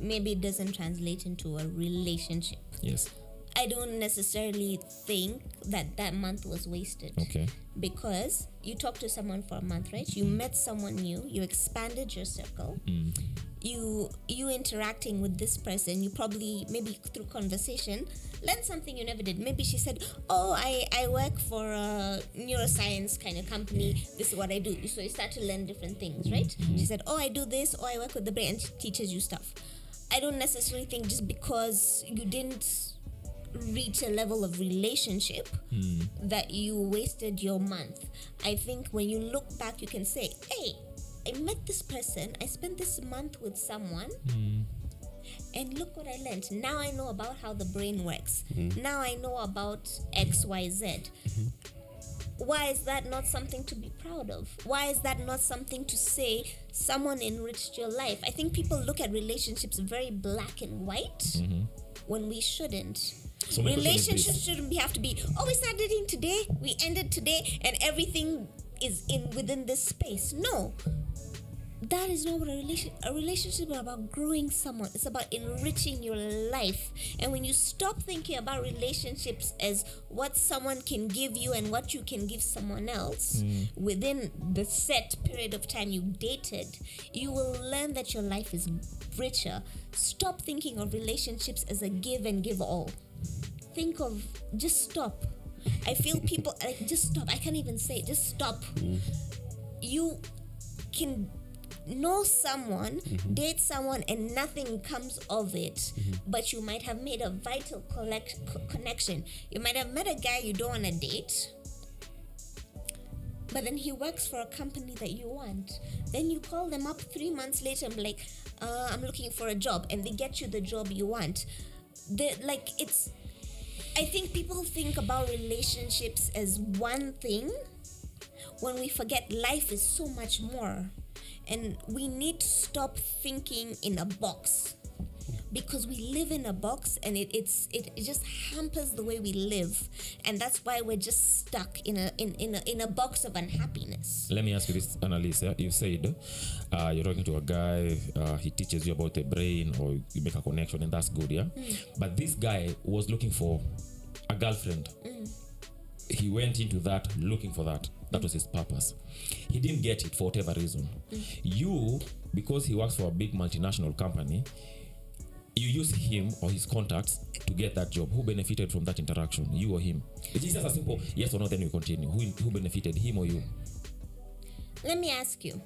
maybe it doesn't translate into a relationship. Yes i don't necessarily think that that month was wasted. Okay. Because you talked to someone for a month right? You met someone new you expanded your circle. Mm-hmm. You you interacting with this person you probably maybe through conversation learned something you never did. Maybe she said oh i i work for a neuroscience kind of company. This is what i do. So you start to learn different things right? Mm-hmm. She said oh i do this. Or i work with the brain and she teaches you stuff. I don't necessarily think just because you didn't reach a level of relationship hmm. that you wasted your month. I think when you look back, you can say, hey, I met this person, I spent this month with someone. Hmm. And look what I learned. Now I know about how the brain works. Hmm. Now I know about XYZ. Why is that not something to be proud of? Why is that not something to say someone enriched your life? I think people look at relationships very black and white mm-hmm. when we shouldn't. So my question is this. Relationships shouldn't be, have to be, oh, we started dating today, we ended today, and everything is in within this space. No. That is not what a relation a relationship is about growing someone. It's about enriching your life. And when you stop thinking about relationships as what someone can give you and what you can give someone else within the set period of time you dated, you will learn that your life is richer. Stop thinking of relationships as a give and give all think of just stop. I feel people like just stop. I can't even say it, just stop. Mm. You can know someone mm-hmm. date someone and nothing comes of it. Mm-hmm. But you might have made a vital collect- co- connection. You might have met a guy you don't want to date but then he works for a company that you want. Then you call them up three months later and be like, uh, I'm looking for a job, and they get you the job you want. The like it's. I think people think about relationships as one thing when we forget life is so much more, and we need to stop thinking in a box because we live in a box and it, it's it, it just hampers the way we live. And that's why we're just stuck in a in, in a in a box of unhappiness. Let me ask you this Annalise yeah? you said uh, you're talking to a guy uh, he teaches you about the brain or you make a connection and that's good yeah? But this guy was looking for a girlfriend. He went into that looking for that. That was his purpose. He didn't get it for whatever reason. You because he works for a big multinational company you use him or his contacts to get that job. Who benefited from that interaction? You or him? It's just a simple yes or no then we continue. Who, who benefited him or you? Let me ask you.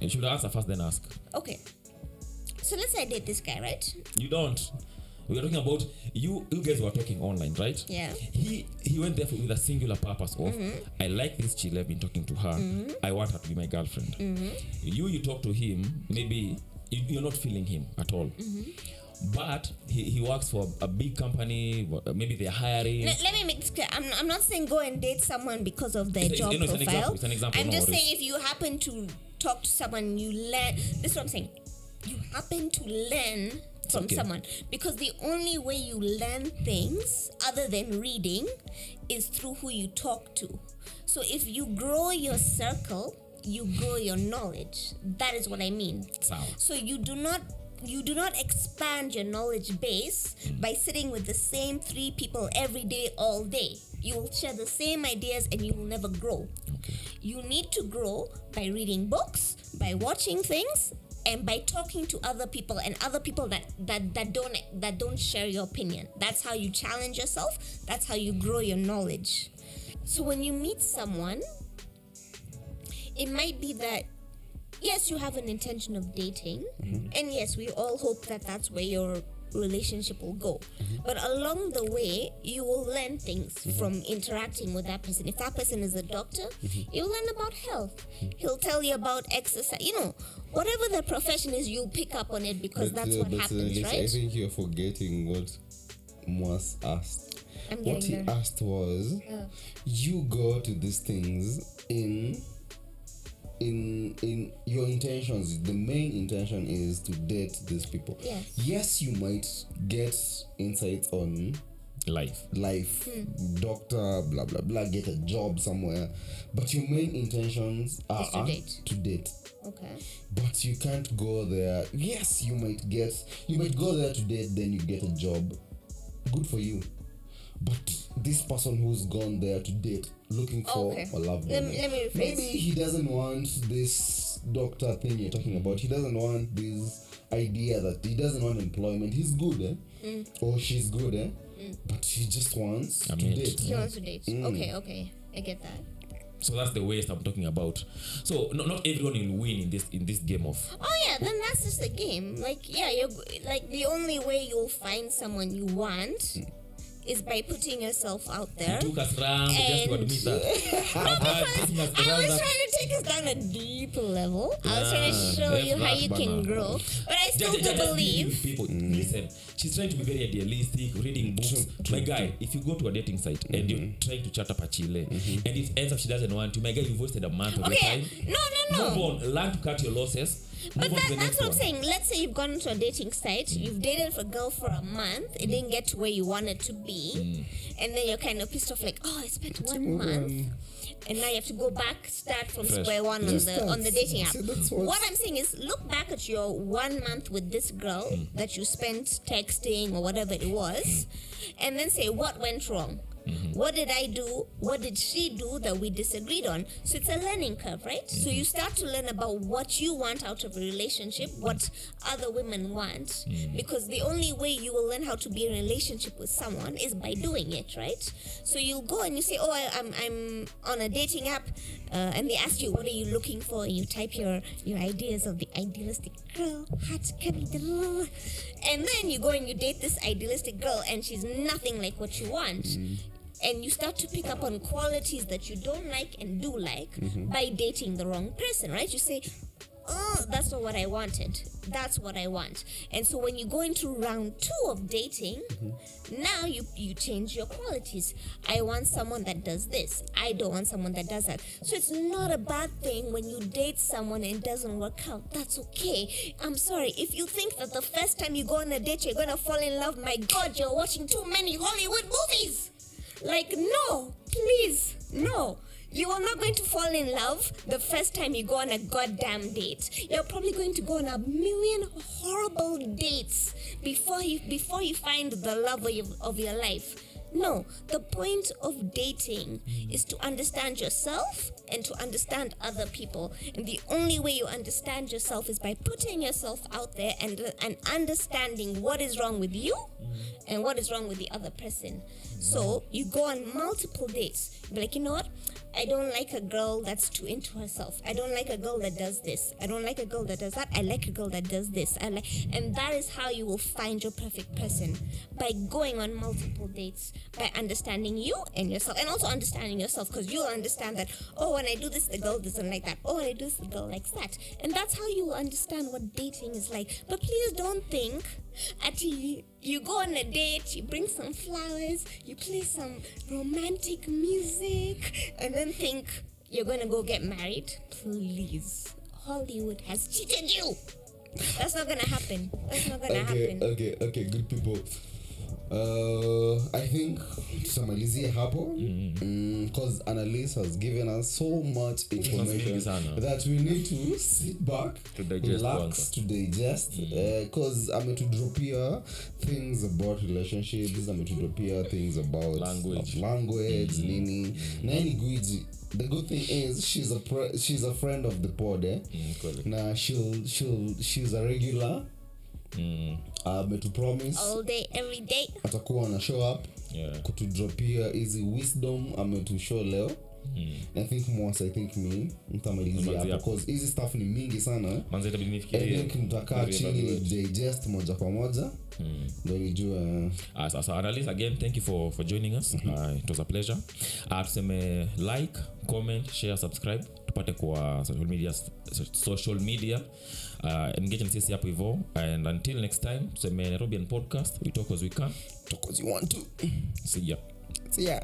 You should answer first then ask. Okay. So let's say i date this guy right? You don't. We are talking about you you guys were talking online right? Yeah. he he went there for, with a singular purpose of i like this chill i've been talking to her. I want her to be my girlfriend. You you talk to him maybe you're not feeling him at all. Mm-hmm. But he, he works for a big company maybe they're hiring. Let, let me make this clear. I'm, I'm not saying go and date someone because of their It's- job you know, it's an profile. example, it's an example, i'm no just saying if you happen to talk to someone you learn this is what i'm saying. You happen to learn from okay. someone because the only way you learn things other than reading is through who you talk to. So if you grow your circle you grow your knowledge. That is what I mean. So you do not you do not expand your knowledge base mm. by sitting with the same three people every day all day. You will share the same ideas and you will never grow. Okay. You need to grow by reading books, by watching things, and by talking to other people and other people that, that, that don't that don't share your opinion. That's how you challenge yourself. That's how you grow your knowledge. So when you meet someone, it might be that yes, you have an intention of dating, mm-hmm. and yes, we all hope that that's where your relationship will go. Mm-hmm. But along the way, you will learn things mm-hmm. from interacting with that person. If that person is a doctor, you'll learn about health. He'll tell you about exercise. You know, whatever the profession is, you'll pick up on it because But, that's uh, what uh, happens, Lisa, I think you're forgetting what Mwas asked. What he there. asked was, you go to these things in in in your intentions the main intention is to date these people Yes. yes you might get insights on Life. life Hmm. doctor blah blah blah get a job somewhere but your main intentions are to date. to date Okay. but you can't go there yes you might get you might go there to date then you get a job good for you but this person who's gone there to date looking for Okay. a love Let me- let me rephrase. maybe he doesn't want this doctor thing you're talking about he doesn't want this idea that he doesn't want employment he's good eh? Mm. or she's good eh? but he just wants I to mean, date He wants to date. Mm. Okay, okay. I get that. So that's the waste I'm talking about. So no, not everyone will win in this in this game of Oh yeah, then that's just a game. Like yeah, you're like the only way you'll find someone you want is by putting yourself out there. You took us round just to admit that. I was trying to take us down a deep level. I was trying to show you how you can banner. grow, but I still Just, do just, believe. People, mm. Listen, she's trying to be very idealistic, reading books. my guy, if you go to a dating site and you're trying to chat up a chile, and it ends up she doesn't want you, my guy, you've wasted a month of Okay, your time. no, no, Move on. Learn to cut your losses. But that, that's next what I'm saying. Let's say you've gone to a dating site, you've dated for a girl for a month, it didn't get to where you wanted to be, and then you're kind of pissed off, like, oh, I spent one month, and now you have to go back, start from Fresh. square one on Just the on the dating app. See, what- What I'm saying is, look back at your one month with this girl that you spent texting or whatever it was, and then say what went wrong. Mm-hmm. What did I do? What did she do that we disagreed on? So it's a learning curve, right? So mm-hmm. you start to learn about what you want out of a relationship, what other women want, mm-hmm. because the only way you will learn how to be in a relationship with someone is by doing it, right? So you'll go and you say, "Oh, I, I'm I'm on a dating app," uh, and they ask you, "What are you looking for?" And you type your your ideas of the idealistic girl, da. and then you go and you date this idealistic girl, and she's nothing like what you want and you start to pick up on qualities that you don't like and do like mm-hmm. by dating the wrong person, right? You say, Oh, that's not what I wanted. That's what I want. And so when you go into round two of dating, mm-hmm. now you you change your qualities. I want someone that does this. I don't want someone that does that. So it's not a bad thing when you date someone and it doesn't work out. That's okay. I'm sorry. If you think that the first time you go on a date you're gonna fall in love, my god, you're watching too many Hollywood movies. Like, no, please, no. You are not going to fall in love the first time you go on a goddamn date. You're probably going to go on a million horrible dates before you before you find the love of your, of your life. No, the point of dating is to understand yourself and to understand other people. And the only way you understand yourself is by putting yourself out there and and understanding what is wrong with you and what is wrong with the other person. So you go on multiple dates. Be like, you know what? I don't like a girl that's too into herself. I don't like a girl that does this. I don't like a girl that does that. I like a girl that does this. I like, and that is how you will find your perfect person by going on multiple dates, by understanding you and yourself, and also understanding yourself because you'll understand that. Oh, when I do this, the girl doesn't like that. Oh, when I do this, the girl likes that, and that's how you will understand what dating is like. But please don't think Ati, you go on a date, you bring some flowers, you play some romantic music, and then think you're gonna go get married. Please. Hollywood has cheated you. That's not gonna happen. That's not gonna okay happen. okay okay good people uh i think tutamalizia hapo. Because analyst has given us so much information that we need to sit back To digest relax kwanza. to digest because ametudropia things about relationships ametudropia things about Language. language nini. Na yeye ni gwiji. The good thing is she's a she's a friend of the pod eh? Mm, na she'll, she'll, she's a regular Mm, ametupromise. All day, every day. atakuwa na show up yeah. kutudropia hizi wisdom ametushow leo. I think mwas i think me mtamalizia Mtamalizia hapo hapo. cause hizi stuff ni mingi sana. Manze itabidi I nifikirie think mtakaa chini digest moja kwa moja. Ndo nijue. Ah, sasa analyst again thank you for, for joining us. Uh, it was a pleasure. Uh, tuseme like comment share subscribe. Tupate kwa social media, social media uh, engage na sisi hapo hivo and until next time tuseme nairobian podcast we talk as we can. Talk as you want to. See ya. See ya.